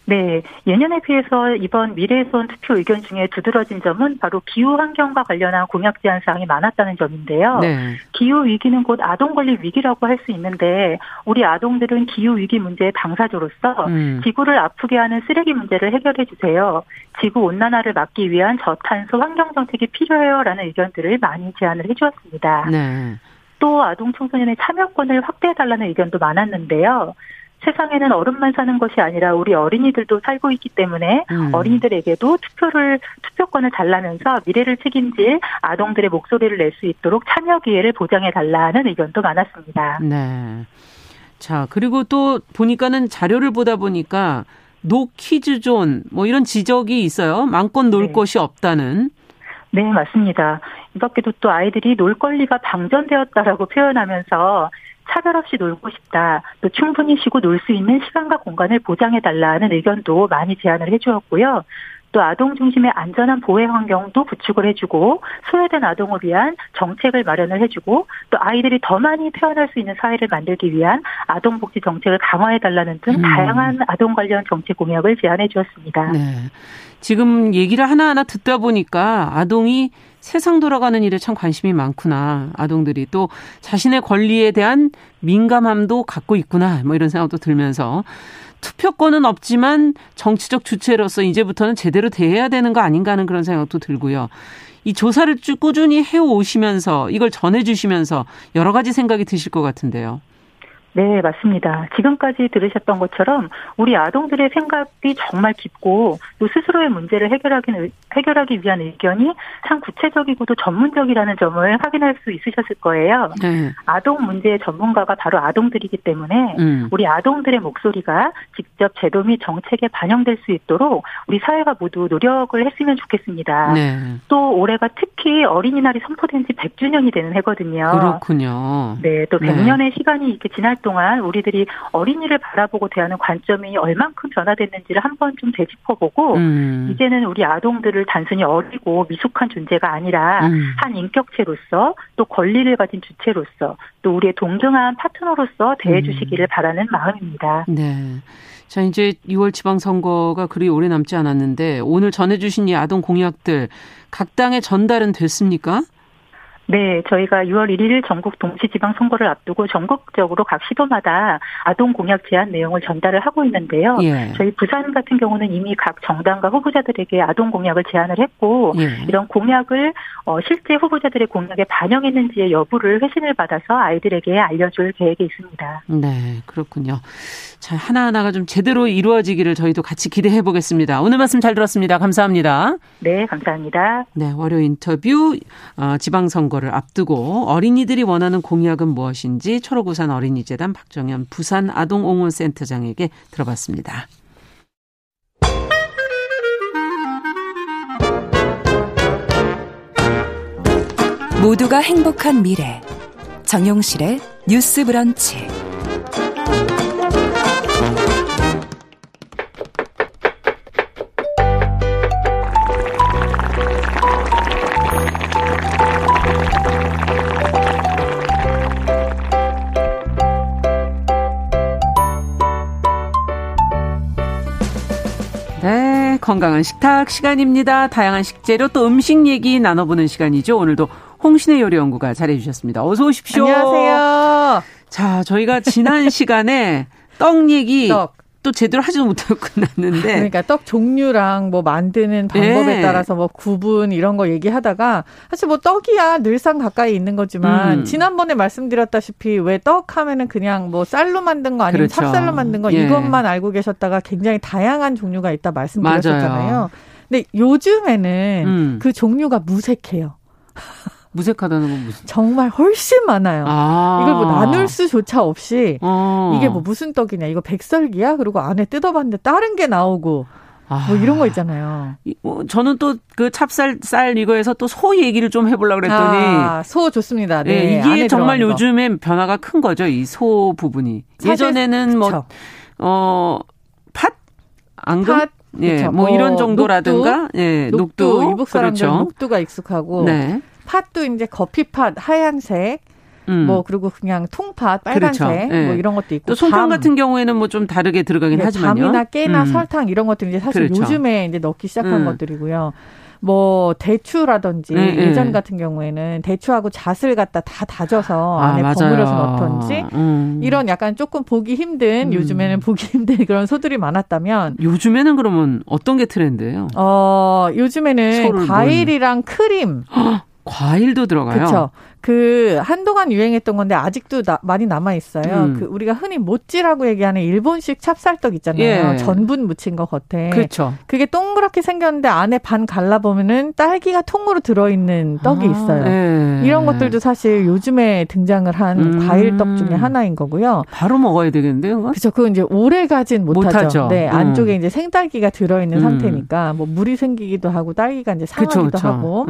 네, 예년에 비해서 이번 미래에선 투표 의견 중에 두드러진 점은 바로 기후 환경과 관련한 공약 제안 사항이 많았다는 점인데요. 네. 기후 위기는 곧 아동 권리 위기라고 할 수 있는데 우리 아동들은 기후 위기 문제의 당사자로서 음. 지구를 아프게 하는 쓰레기 문제를 해결해 주세요. 지구 온난화를 막기 위한 저탄소 환경 정책이 필요해요라는 의견들을 많이 제안을 해 주었습니다. 네. 또 아동 청소년의 참여권을 확대해 달라는 의견도 많았는데요. 세상에는 어른만 사는 것이 아니라 우리 어린이들도 살고 있기 때문에 음. 어린이들에게도 투표를 투표권을 달라면서 미래를 책임질 아동들의 목소리를 낼 수 있도록 참여 기회를 보장해 달라는 의견도 많았습니다. 네. 자, 그리고 또 보니까는 자료를 보다 보니까 노 키즈 존 뭐 이런 지적이 있어요. 마음껏 놀 네. 곳이 없다는. 네, 맞습니다. 이 밖에도 또 아이들이 놀 권리가 방전되었다라고 표현하면서 차별 없이 놀고 싶다. 또 충분히 쉬고 놀 수 있는 시간과 공간을 보장해 달라는 의견도 많이 제안을 해 주었고요. 또 아동 중심의 안전한 보호 환경도 구축을 해주고 소외된 아동을 위한 정책을 마련을 해주고 또 아이들이 더 많이 태어날 수 있는 사회를 만들기 위한 아동 복지 정책을 강화해 달라는 등 음. 다양한 아동 관련 정책 공약을 제안해 주었습니다. 네. 지금 얘기를 하나하나 듣다 보니까 아동이 세상 돌아가는 일에 참 관심이 많구나. 아동들이 또 자신의 권리에 대한 민감함도 갖고 있구나. 뭐 이런 생각도 들면서 투표권은 없지만 정치적 주체로서 이제부터는 제대로 대해야 되는 거 아닌가 하는 그런 생각도 들고요. 이 조사를 쭉 꾸준히 해오시면서 이걸 전해주시면서 여러 가지 생각이 드실 것 같은데요. 네, 맞습니다. 지금까지 들으셨던 것처럼 우리 아동들의 생각이 정말 깊고 또 스스로의 문제를 해결하기, 해결하기 위한 의견이 참 구체적이고도 전문적이라는 점을 확인할 수 있으셨을 거예요. 네. 아동 문제의 전문가가 바로 아동들이기 때문에 음. 우리 아동들의 목소리가 직접 제도 및 정책에 반영될 수 있도록 우리 사회가 모두 노력을 했으면 좋겠습니다. 네. 또 올해가 특히 어린이날이 선포된 지 100주년이 되는 해거든요. 그렇군요. 네, 또 100년의 네. 시간이 이렇게 지날 동안 우리들이 어린이를 바라보고 대하는 관점이 얼만큼 변화됐는지를 한번 좀 되짚어보고 음. 이제는 우리 아동들을 단순히 어리고 미숙한 존재가 아니라 음. 한 인격체로서 또 권리를 가진 주체로서 또 우리의 동등한 파트너로서 대해주시기를 음. 바라는 마음입니다. 네. 자, 이제 6월 지방선거가 그리 오래 남지 않았는데 오늘 전해주신 이 아동 공약들 각 당에 전달은 됐습니까? 네, 저희가 6월 1일 전국 동시지방 선거를 앞두고 전국적으로 각 시도마다 아동 공약 제안 내용을 전달을 하고 있는데요. 예. 저희 부산 같은 경우는 이미 각 정당과 후보자들에게 아동 공약을 제안을 했고 예. 이런 공약을 어, 실제 후보자들의 공약에 반영했는지의 여부를 회신을 받아서 아이들에게 알려줄 계획이 있습니다. 네, 그렇군요. 자, 하나하나가 좀 제대로 이루어지기를 저희도 같이 기대해 보겠습니다. 오늘 말씀 잘 들었습니다. 감사합니다. 네, 감사합니다. 네, 월요 인터뷰 어, 지방선거 선 거를 앞두고 어린이들이 원하는 공약은 무엇인지 초록우산 어린이재단 박정현 부산 아동옹호센터장에게 들어봤습니다. 모두가 행복한 미래 정용실의 뉴스 브런치 건강한 식탁 시간입니다. 다양한 식재료 또 음식 얘기 나눠보는 시간이죠. 오늘도 홍신의 요리 연구가 잘해주셨습니다. 어서 오십시오. 안녕하세요. 자, 저희가 지난 (laughs) 시간에 떡 얘기 떡. 또 제대로 하지도 못하고 끝났는데. 그러니까 떡 종류랑 뭐 만드는 방법에 네. 따라서 뭐 구분 이런 거 얘기하다가 사실 뭐 떡이야 늘상 가까이 있는 거지만 음. 지난번에 말씀드렸다시피 왜 떡 하면은 그냥 뭐 쌀로 만든 거 아니면 그렇죠. 찹쌀로 만든 거 예. 이것만 알고 계셨다가 굉장히 다양한 종류가 있다 말씀드렸었잖아요. 맞아요. 근데 요즘에는 음. 그 종류가 무색해요. 무색하다는 건 무슨? 정말 훨씬 많아요. 아. 이걸 뭐 나눌 수조차 없이 어. 이게 뭐 무슨 떡이냐? 이거 백설기야? 그리고 안에 뜯어봤는데 다른 게 나오고 아. 뭐 이런 거 있잖아요. 뭐 저는 또 그 찹쌀 쌀 이거에서 또 소 얘기를 좀 해보려고 그랬더니 아, 소 좋습니다. 네, 네 이게 정말 요즘에 변화가 큰 거죠. 이 소 부분이 예전에는 뭐어 팥, 앙금, 팥, 예, 그쵸. 뭐, 뭐 이런 정도라든가, 녹두, 예, 녹두, 녹두 이북 사람들 그렇죠. 녹두가 익숙하고, 네. 팥도 이제 커피팥 하얀색, 음. 뭐 그리고 그냥 통팥 빨간색 그렇죠. 네. 뭐 이런 것도 있고 또 송편 밤. 같은 경우에는 뭐 좀 다르게 들어가긴 네, 하지만요. 밤이나 깨나 음. 설탕 이런 것들 이제 사실 그렇죠. 요즘에 이제 넣기 시작한 음. 것들이고요. 뭐 대추라든지 네, 예전 같은 경우에는 대추하고 잣을 갖다 다 다져서 아, 안에 맞아요. 버무려서 넣던지 음. 이런 약간 조금 보기 힘든 음. 요즘에는 보기 힘든 (laughs) 그런 소들이 많았다면 요즘에는 그러면 어떤 게 트렌드예요? 어 요즘에는 과일이랑 크림 과일도 들어가요. 그렇죠. 그 한동안 유행했던 건데 아직도 나, 많이 남아 있어요. 음. 그 우리가 흔히 모찌라고 얘기하는 일본식 찹쌀떡 있잖아요. 예. 전분 묻힌 거 겉에. 그렇죠. 그게 동그랗게 생겼는데 안에 반 갈라 보면은 딸기가 통으로 들어 있는 떡이 아, 있어요. 예. 이런 것들도 사실 요즘에 등장을 한 음. 과일떡 중에 하나인 거고요. 바로 먹어야 되겠는데요. 그렇죠. 그건 이제 오래 가진 못하죠. 못하죠. 네, 음. 안쪽에 이제 생딸기가 들어 있는 음. 상태니까 뭐 물이 생기기도 하고 딸기가 이제 상하기도 그쵸, 그쵸. 하고.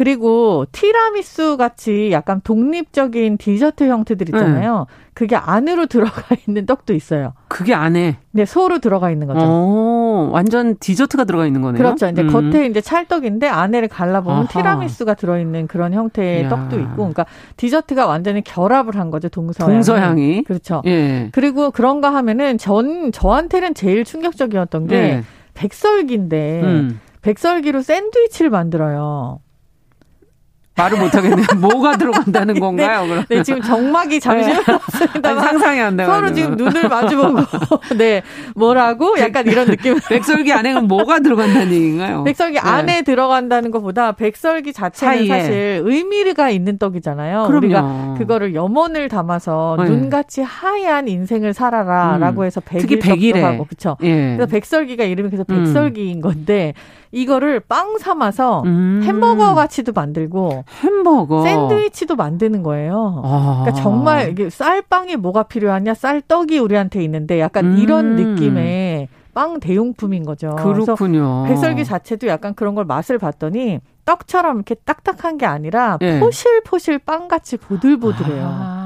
음. 그리고 티라미수 같이 약간 독립적인 디저트 형태들 있잖아요. 네. 그게 안으로 들어가 있는 떡도 있어요. 그게 안에? 네, 소로 들어가 있는 거죠. 오. 오, 완전 디저트가 들어가 있는 거네요. 그렇죠. 이제 음. 겉에 이제 찰떡인데 안에를 갈라보면 아하. 티라미수가 들어있는 그런 형태의 야. 떡도 있고, 그러니까 디저트가 완전히 결합을 한 거죠. 동서양. 동서양이. 그렇죠. 예. 그리고 그런가 하면은 전 저한테는 제일 충격적이었던 게 예. 백설기인데 음. 백설기로 샌드위치를 만들어요. 말을 못하겠네요. (laughs) 뭐가 들어간다는 네, 건가요? 그럼? 네, 지금 정막이 잠시 흘렀습니다. 네. 상상이 안 돼요. 서로 지금 눈을 마주보고, (laughs) 네, 뭐라고? 약간 이런 느낌. (laughs) 백설기 안에는 뭐가 들어간다는 얘기인가요? 백설기 네. 안에 들어간다는 것보다 백설기 자체는 사이에. 사실 의미가 있는 떡이잖아요. 그럼요. 우리가 그거를 염원을 담아서 네. 눈같이 하얀 인생을 살아라라고 음. 해서 백일 떡도 하고, 그쵸? 예. 그래서 백설기가 이름이 그래서 음. 백설기인 건데, 이거를 빵 삼아서 음. 햄버거 같이도 만들고 햄버거 샌드위치도 만드는 거예요. 아. 그러니까 정말 이게 쌀빵이 뭐가 필요하냐 쌀떡이 우리한테 있는데 약간 음. 이런 느낌의 빵 대용품인 거죠. 그렇군요. 백설기 자체도 약간 그런 걸 맛을 봤더니 떡처럼 이렇게 딱딱한 게 아니라 예. 포실포실 빵같이 보들보들해요. 아.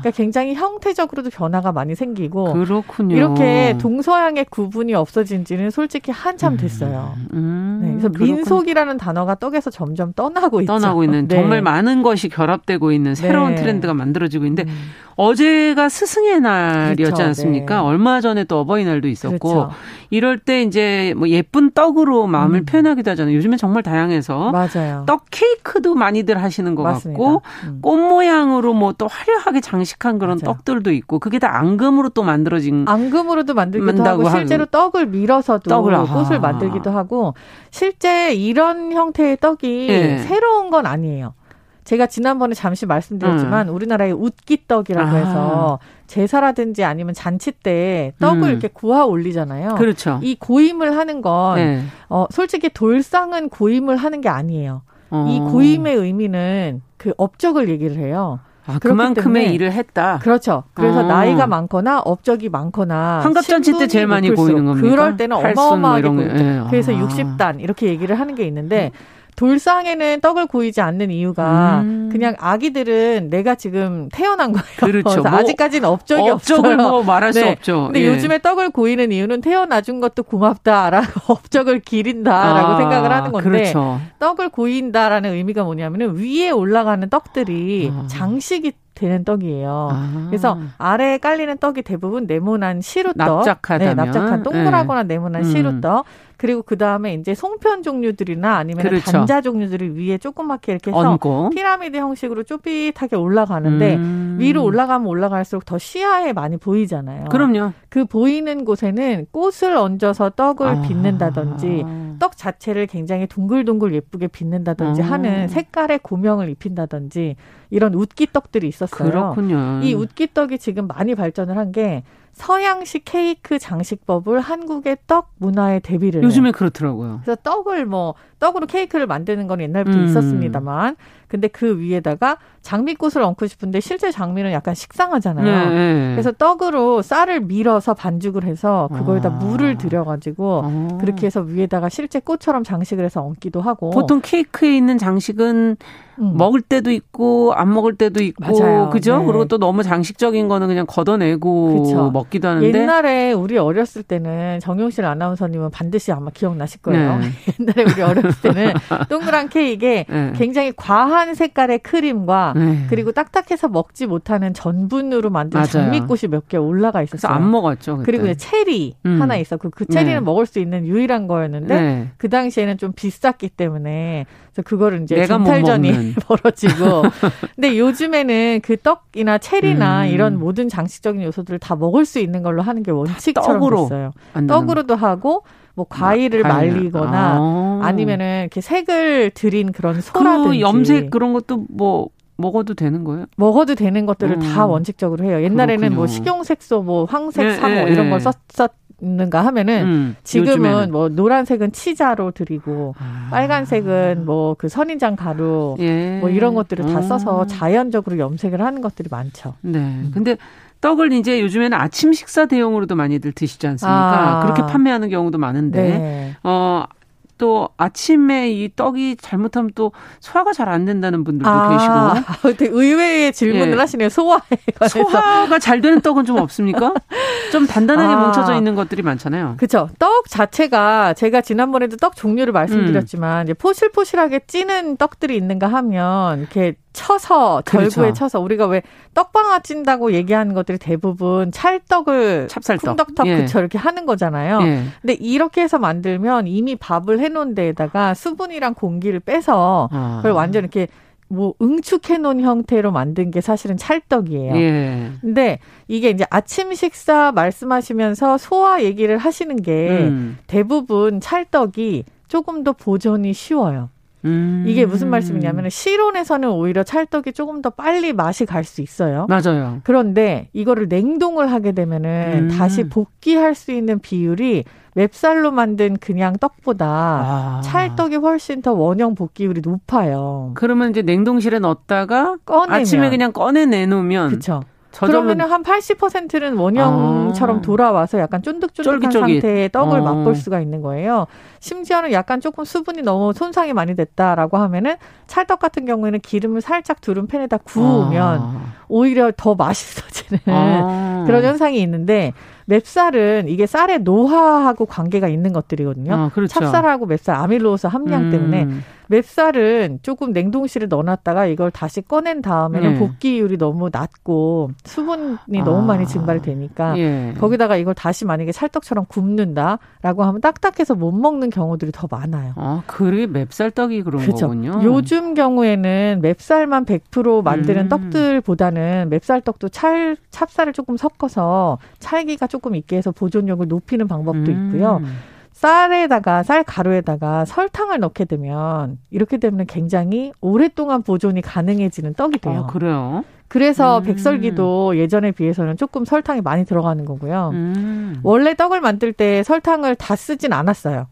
그러니까 굉장히 형태적으로도 변화가 많이 생기고 그렇군요. 이렇게 동서양의 구분이 없어진 지는 솔직히 한참 음. 됐어요. 음, 네, 그래서 그렇군요. 민속이라는 단어가 떡에서 점점 떠나고 있죠. 떠나고 있는 네. 정말 많은 것이 결합되고 있는 새로운 네. 트렌드가 만들어지고 있는데 음. 어제가 스승의 날이었지 그렇죠. 않습니까? 네. 얼마 전에 또 어버이날도 있었고 그렇죠. 이럴 때 이제 뭐 예쁜 떡으로 마음을 음. 표현하기도 하잖아요. 요즘엔 정말 다양해서 맞아요. 떡 케이크도 많이들 하시는 것 맞습니다. 같고 음. 꽃 모양으로 뭐 또 화려하게 장식한 그런 맞아요. 떡들도 있고 그게 다 앙금으로 또 만들어진 앙금으로도 만들기도 하고 실제로 떡을 밀어서도 떡을, 꽃을 아. 만들기도 하고 실제 이런 형태의 떡이 네. 새로운 건 아니에요. 제가 지난번에 잠시 말씀드렸지만 음. 우리나라의 웃기떡이라고 아. 해서 제사라든지 아니면 잔치 때 떡을 음. 이렇게 구워 올리잖아요. 그렇죠. 이 고임을 하는 건 네. 어, 솔직히 돌상은 고임을 하는 게 아니에요. 어. 이 고임의 의미는 그 업적을 얘기를 해요. 아, 그만큼의 일을 했다. 그렇죠. 그래서 어. 나이가 많거나 업적이 많거나 한갑잔치 때 제일 많이 보이는 겁니다. 그럴 때는 뭐 어마어마하게 뭐 보이죠. 예. 그래서 아. 60단 이렇게 얘기를 하는 게 있는데 음. 돌상에는 떡을 구이지 않는 이유가 음. 그냥 아기들은 내가 지금 태어난 거예요. (laughs) 그렇죠. 뭐 아직까지는 업적이 업적을 없어요. 뭐 말할 네. 수 없죠. 근데 예. 요즘에 떡을 구이는 이유는 태어나 준 것도 고맙다라고 (laughs) 업적을 기린다라고 아, 생각을 하는 건데 그렇죠. 떡을 구인다라는 의미가 뭐냐면은 위에 올라가는 떡들이 아. 장식이 되는 떡이에요. 아. 그래서 아래에 깔리는 떡이 대부분 네모난 시루떡, 납작하다면. 네, 납작한 동그라거나 네. 네모난 음. 시루떡. 그리고 그 다음에 이제 송편 종류들이나 아니면 그렇죠. 단자 종류들을 위에 조그맣게 이렇게 해서 얹고. 피라미드 형식으로 쪼빗하게 올라가는데 음. 위로 올라가면 올라갈수록 더 시야에 많이 보이잖아요. 그럼요. 그 보이는 곳에는 꽃을 얹어서 떡을 아. 빚는다든지 떡 자체를 굉장히 동글동글 예쁘게 빚는다든지 아. 하는 색깔의 고명을 입힌다든지 이런 웃기떡들이 있었어요. 그렇군요. 이 웃기떡이 지금 많이 발전을 한게 서양식 케이크 장식법을 한국의 떡 문화에 대비를 요즘에 그렇더라고요. 그래서 떡을 뭐 떡으로 케이크를 만드는 건 옛날부터 음. 있었습니다만 근데 그 위에다가 장미꽃을 얹고 싶은데 실제 장미는 약간 식상하잖아요. 네, 네. 그래서 떡으로 쌀을 밀어서 반죽을 해서 그거에다 아. 물을 들여가지고 아. 그렇게 해서 위에다가 실제 꽃처럼 장식을 해서 얹기도 하고. 보통 케이크에 있는 장식은 음. 먹을 때도 있고 안 먹을 때도 있고 맞아요. 그죠? 네. 그리고 또 너무 장식적인 거는 그냥 걷어내고 그쵸. 먹기도 하는데 옛날에 우리 어렸을 때는 정용실 아나운서님은 반드시 아마 기억나실 거예요. 네. (laughs) 옛날에 우리 어렸을 때는 동그란 케이크에 (laughs) 네. 굉장히 과한 색깔의 크림과 네. 그리고 딱딱해서 먹지 못하는 전분으로 만든 맞아요. 장미꽃이 몇 개 올라가 있었어요. 안 먹었죠. 그때. 그리고 체리 음. 하나 있었고 그 체리는 네. 먹을 수 있는 유일한 거였는데 네. 그 당시에는 좀 비쌌기 때문에 그래서 그거를 이제 중탈전이 (laughs) 벌어지고 근데 요즘에는 그 떡이나 체리나 음. 이런 모든 장식적인 요소들을 다 먹을 수 있는 걸로 하는 게 원칙처럼 떡으로 됐어요. 떡으로도 하고 뭐 과일을 아, 말리거나 아. 니면은 이렇게 색을 들인 그런 소라든지 그 염색 그런 것도 뭐 먹어도 되는 거예요? 먹어도 되는 것들을 음. 다 원칙적으로 해요. 옛날에는 뭐 그렇군요. 뭐 식용색소, 뭐 황색, 네, 사모 네, 이런 걸 썼, 썼는가 하면은 음, 지금은 요즘에는. 뭐 노란색은 치자로 드리고 아. 빨간색은 뭐 그 선인장 가루 예. 뭐 이런 것들을 다 써서 아. 자연적으로 염색을 하는 것들이 많죠. 네. 음. 근데 떡을 이제 요즘에는 아침 식사 대용으로도 많이들 드시지 않습니까? 아. 그렇게 판매하는 경우도 많은데 네. 어 또 아침에 이 떡이 잘못하면 또 소화가 잘 안 된다는 분들도 아, 계시고. (laughs) 의외의 질문을 예. 하시네요. 소화에 관해서. 소화가 잘 되는 떡은 좀 없습니까? 좀 단단하게 아. 뭉쳐져 있는 것들이 많잖아요. 그렇죠. 떡떡 자체가 제가 지난번에도 떡 종류를 말씀드렸지만 음. 이제 포실포실하게 찌는 떡들이 있는가 하면 이렇게 쳐서 그렇죠. 절구에 쳐서 우리가 왜 떡방아 찐다고 얘기하는 것들이 대부분 찰떡을 찹쌀떡 쿵덕떡 예. 그쵸 이렇게 하는 거잖아요. 예. 근데 이렇게 해서 만들면 이미 밥을 해놓은 데에다가 수분이랑 공기를 빼서 아. 그걸 완전 이렇게 뭐 응축해 놓은 형태로 만든 게 사실은 찰떡이에요. 예. 근데 이게 이제 아침 식사 말씀하시면서 소화 얘기를 하시는 게 음. 대부분 찰떡이 조금 더 보존이 쉬워요. 음. 이게 무슨 말씀이냐면 실온에서는 오히려 찰떡이 조금 더 빨리 맛이 갈 수 있어요. 맞아요. 그런데 이거를 냉동을 하게 되면은 음. 다시 복귀할 수 있는 비율이 맵쌀로 만든 그냥 떡보다 아. 찰떡이 훨씬 더 원형 복귀율이 높아요. 그러면 이제 냉동실에 넣었다가 꺼내면. 아침에 그냥 꺼내 내놓으면 그렇죠. 그러면은 한 80%는 원형처럼 아. 돌아와서 약간 쫀득쫀득한 쫄깃쫄깃. 상태의 떡을 어. 맛볼 수가 있는 거예요. 심지어는 약간 조금 수분이 너무 손상이 많이 됐다라고 하면은 찰떡 같은 경우에는 기름을 살짝 두른 팬에다 구우면 아. 오히려 더 맛있어지는 아. (laughs) 그런 현상이 있는데 맵쌀은 이게 쌀의 노화하고 관계가 있는 것들이거든요. 아, 그렇죠. 찹쌀하고 맵쌀 아밀로스 함량 음. 때문에 맵쌀은 조금 냉동실에 넣어놨다가 이걸 다시 꺼낸 다음에는 예. 복기율이 너무 낮고 수분이 아. 너무 많이 증발이 되니까 예. 거기다가 이걸 다시 만약에 찰떡처럼 굽는다라고 하면 딱딱해서 못 먹는 경우들이 더 많아요. 아, 그게 맵쌀떡이 그런 그렇죠. 거군요. 요즘 경우에는 맵쌀만 100% 만드는 음. 떡들보다는 맵쌀떡도 찰 찹쌀을 조금 섞어서 찰기가 조금 있게 해서 보존력을 높이는 방법도 음. 있고요. 쌀에다가 쌀 가루에다가 설탕을 넣게 되면 이렇게 되면 굉장히 오랫동안 보존이 가능해지는 떡이 돼요. 아, 그래요? 그래서 음. 백설기도 예전에 비해서는 조금 설탕이 많이 들어가는 거고요. 음. 원래 떡을 만들 때 설탕을 다 쓰진 않았어요.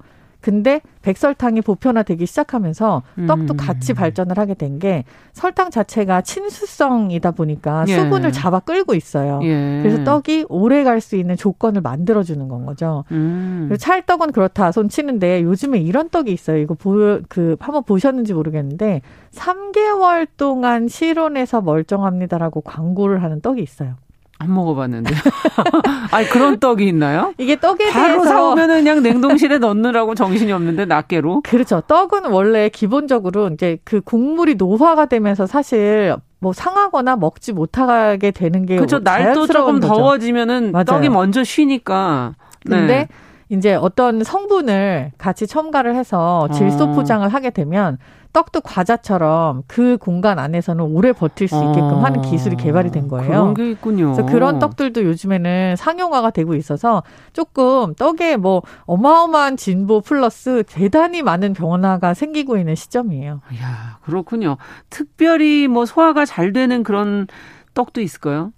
근데 백설탕이 보편화되기 시작하면서 떡도 음. 같이 발전을 하게 된 게 설탕 자체가 친수성이다 보니까 예. 수분을 잡아 끌고 있어요. 예. 그래서 떡이 오래 갈 수 있는 조건을 만들어주는 건 거죠. 음. 찰떡은 그렇다 손 치는데 요즘에 이런 떡이 있어요. 이거 보, 그 한번 보셨는지 모르겠는데 3개월 동안 실온에서 멀쩡합니다라고 광고를 하는 떡이 있어요. 안 먹어봤는데. (laughs) 아니 그런 떡이 있나요? 이게 떡에 바로 대해서 사오면은 그냥 냉동실에 넣느라고 정신이 없는데 낱개로. 그렇죠. 떡은 원래 기본적으로 이제 그 국물이 노화가 되면서 사실 뭐 상하거나 먹지 못하게 되는 게 그렇죠. 날도 조금 거죠. 더워지면은 맞아요. 떡이 먼저 쉬니까. 근데 네. 이제 어떤 성분을 같이 첨가를 해서 질소 어. 포장을 하게 되면 떡도 과자처럼 그 공간 안에서는 오래 버틸 수 있게끔 하는 기술이 개발이 된 거예요. 그런 게 있군요. 그래서 그런 떡들도 요즘에는 상용화가 되고 있어서 조금 떡에 뭐 어마어마한 진보 플러스 대단히 많은 변화가 생기고 있는 시점이에요. 야 그렇군요. 특별히 뭐 소화가 잘 되는 그런 떡도 있을까요?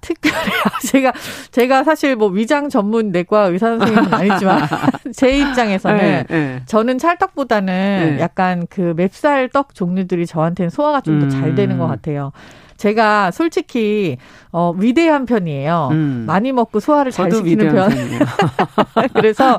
특별히 (laughs) 제가 제가 사실 뭐 위장 전문 내과 의사 선생님은 아니지만 (laughs) 제 입장에서는 네, 네. 저는 찰떡보다는 네. 약간 그 맵쌀 떡 종류들이 저한테는 소화가 좀 더잘 되는 것 음. 같아요. 제가 솔직히 어 위대한 편이에요. 음. 많이 먹고 소화를 잘 시키는 편. (laughs) 그래서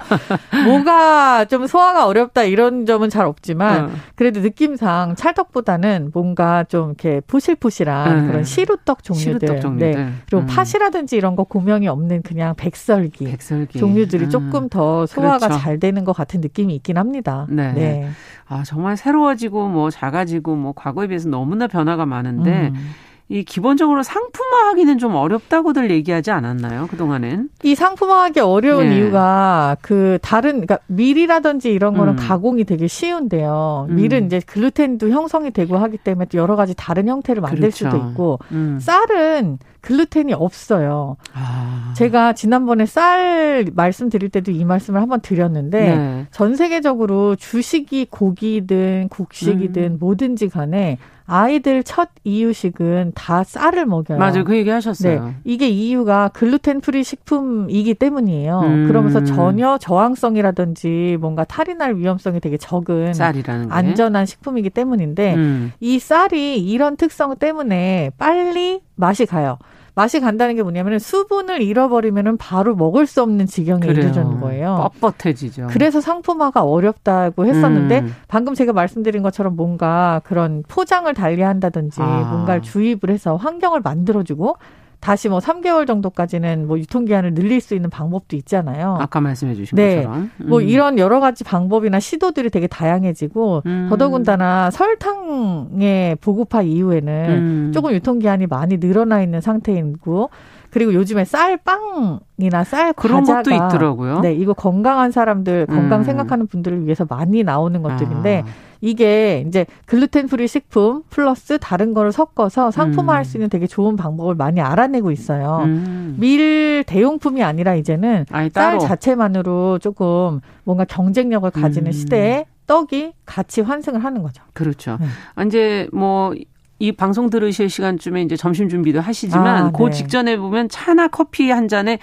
뭐가 좀 소화가 어렵다 이런 점은 잘 없지만 어. 그래도 느낌상 찰떡보다는 뭔가 좀 이렇게 포실포실한 음. 그런 시루떡 종류들, 시루떡 종류들. 네. 그리고 음. 팥이라든지 이런 거 고명이 없는 그냥 백설기, 백설기. 종류들이 음. 조금 더 소화가 그렇죠. 잘 되는 것 같은 느낌이 있긴 합니다. 네. 네. 아 정말 새로워지고 뭐 작아지고 뭐 과거에 비해서 너무나 변화가 많은데. 음. 이 기본적으로 상품화하기는 좀 어렵다고들 얘기하지 않았나요? 그 동안은? 이 상품화하기 어려운 네. 이유가 그 다른 그러니까 밀이라든지 이런 거는 음. 가공이 되게 쉬운데요. 음. 밀은 이제 글루텐도 형성이 되고 하기 때문에 또 여러 가지 다른 형태를 만들 그렇죠. 수도 있고 음. 쌀은 글루텐이 없어요. 아. 제가 지난번에 쌀 말씀드릴 때도 이 말씀을 한번 드렸는데 네. 전 세계적으로 주식이 고기든 곡식이든 음. 뭐든지 간에 아이들 첫 이유식은 다 쌀을 먹여요. 맞아요. 그 얘기 하셨어요. 네. 이게 이유가 글루텐 프리 식품이기 때문이에요. 음. 그러면서 전혀 저항성이라든지 뭔가 탈이 날 위험성이 되게 적은 쌀이라는 게. 안전한 식품이기 때문인데 음. 이 쌀이 이런 특성 때문에 빨리 맛이 가요. 맛이 간다는 게 뭐냐면은 수분을 잃어버리면은 바로 먹을 수 없는 지경에 이르는 거예요. 뻣뻣해지죠. 그래서 상품화가 어렵다고 했었는데 음. 방금 제가 말씀드린 것처럼 뭔가 그런 포장을 달리한다든지 아. 뭔가를 주입을 해서 환경을 만들어주고 다시 뭐 3개월 정도까지는 뭐 유통기한을 늘릴 수 있는 방법도 있잖아요. 아까 말씀해 주신 네. 것처럼. 음. 뭐 이런 여러 가지 방법이나 시도들이 되게 다양해지고 음. 더더군다나 설탕의 보급화 이후에는 음. 조금 유통기한이 많이 늘어나 있는 상태이고 그리고 요즘에 쌀 빵이나 쌀 그런 것도 있더라고요. 네, 이거 건강한 사람들, 건강 음. 생각하는 분들을 위해서 많이 나오는 것들인데 아. 이게 이제 gluten free 식품 플러스 다른 거를 섞어서 상품화할 음. 수 있는 되게 좋은 방법을 많이 알아내고 있어요. 음. 밀 대용품이 아니라 이제는 아니, 쌀 자체만으로 조금 뭔가 경쟁력을 가지는 음. 시대에 떡이 같이 환승을 하는 거죠. 그렇죠. 네. 이제 뭐 이 방송 들으실 시간쯤에 이제 점심 준비도 하시지만 아, 그 네. 직전에 보면 차나 커피 한 잔에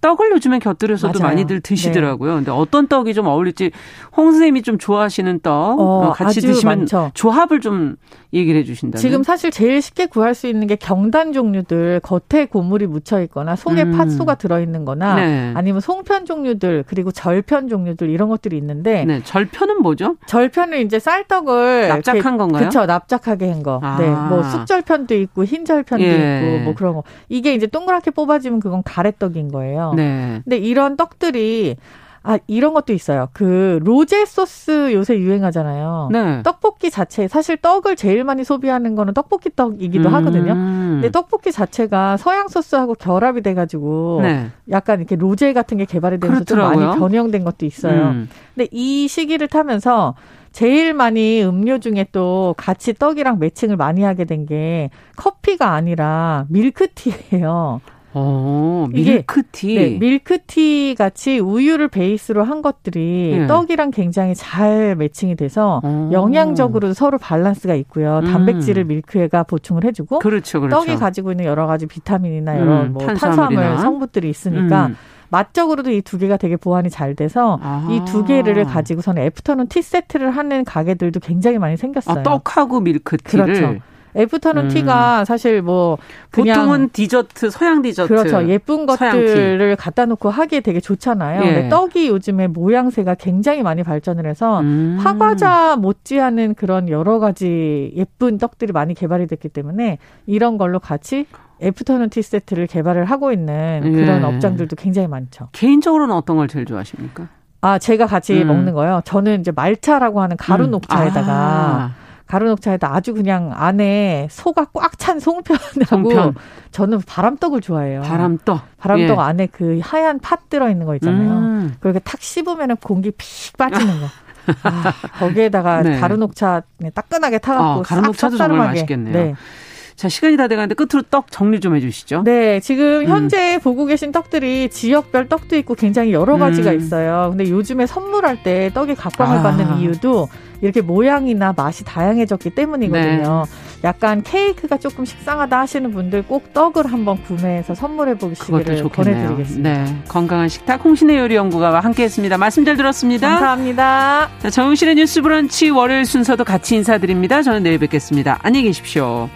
떡을 요즘에 곁들여서도 맞아요. 많이들 드시더라고요. 네. 근데 어떤 떡이 좀 어울릴지 홍 선생님이 좀 좋아하시는 떡 어, 같이 드시면 많죠. 조합을 좀 얘기를 해 주신다면 지금 사실 제일 쉽게 구할 수 있는 게 경단 종류들 겉에 고물이 묻혀 있거나 속에 음. 팥소가 들어 있는 거나 네. 아니면 송편 종류들 그리고 절편 종류들 이런 것들이 있는데 네. 절편은 뭐죠? 절편은 이제 쌀떡을 납작한 건가요? 그렇죠. 납작하게 한 거. 아. 네. 뭐 쑥절편도 있고 흰절편도 예. 있고 뭐 그런 거. 이게 이제 동그랗게 뽑아지면 그건 가래떡인 거예요. 네. 근데 이런 떡들이 아, 이런 것도 있어요. 그 로제 소스 요새 유행하잖아요. 네. 떡볶이 자체 사실 떡을 제일 많이 소비하는 거는 떡볶이 떡이기도 음. 하거든요. 근데 떡볶이 자체가 서양 소스하고 결합이 돼 가지고 네. 약간 이렇게 로제 같은 게 개발이 되면서 좀 많이 변형된 것도 있어요. 음. 근데 이 시기를 타면서 제일 많이 음료 중에 또 같이 떡이랑 매칭을 많이 하게 된 게 커피가 아니라 밀크티예요. 어, 밀크티. 네, 밀크티 같이 우유를 베이스로 한 것들이 네. 떡이랑 굉장히 잘 matching이 돼서 어. 영양적으로 서로 밸런스가 있고요. 음. 단백질을 밀크가 보충을 해주고 그렇죠, 그렇죠. 떡이 가지고 있는 여러 가지 비타민이나 여러 음, 뭐 탄수화물 성분들이 있으니까 음. 맛적으로도 이 두 개가 되게 보완이 잘 돼서 이 두 개를 가지고서는 afternoon tea 세트를 하는 가게들도 굉장히 많이 생겼어요. 아, 떡하고 밀크티를. 그렇죠. afternoon 음. tea가 사실 뭐 보통은 디저트 서양 디저트 그렇죠 예쁜 것들을 갖다 놓고 하기에 되게 좋잖아요. 예. 근데 떡이 요즘에 모양새가 굉장히 많이 발전을 해서 음. 화과자 못지않은 그런 여러 가지 예쁜 떡들이 많이 개발이 됐기 때문에 이런 걸로 같이 afternoon tea 세트를 개발을 하고 있는 그런 예. 업장들도 굉장히 많죠. 개인적으로는 어떤 걸 제일 좋아하십니까? 아, 제가 같이 음. 먹는 거요. 저는 이제 말차라고 하는 가루 음. 녹차에다가 아. 가루녹차에다 아주 그냥 안에 소가 꽉 찬 송편하고 송편. 저는 바람떡을 좋아해요. 바람떡. 바람떡 예. 안에 그 하얀 팥 들어 있는 거 있잖아요. 음. 그렇게 탁 씹으면 공기 픽 빠지는 거. 아, 거기에다가 (laughs) 네. 가루녹차 따끈하게 타갖고 아, 가루녹차도 정말 맛있겠네요. 네. 자, 시간이 다 돼가는데 끝으로 떡 정리 좀 해주시죠. 네, 지금 음. 현재 음. 보고 계신 떡들이 지역별 떡도 있고 굉장히 여러 가지가 음. 있어요. 근데 요즘에 선물할 때 떡이 각광을 아. 받는 이유도 이렇게 모양이나 맛이 다양해졌기 때문이거든요. 네. 약간 케이크가 조금 식상하다 하시는 분들 꼭 떡을 한번 구매해서 선물해 보시기를 권해드리겠습니다. 네, 건강한 식탁 홍신의 요리 연구가와 함께했습니다. 말씀 잘 들었습니다. 감사합니다. 자, 정용실의 뉴스 브런치 월요일 순서도 같이 인사드립니다. 저는 내일 뵙겠습니다. 안녕히 계십시오.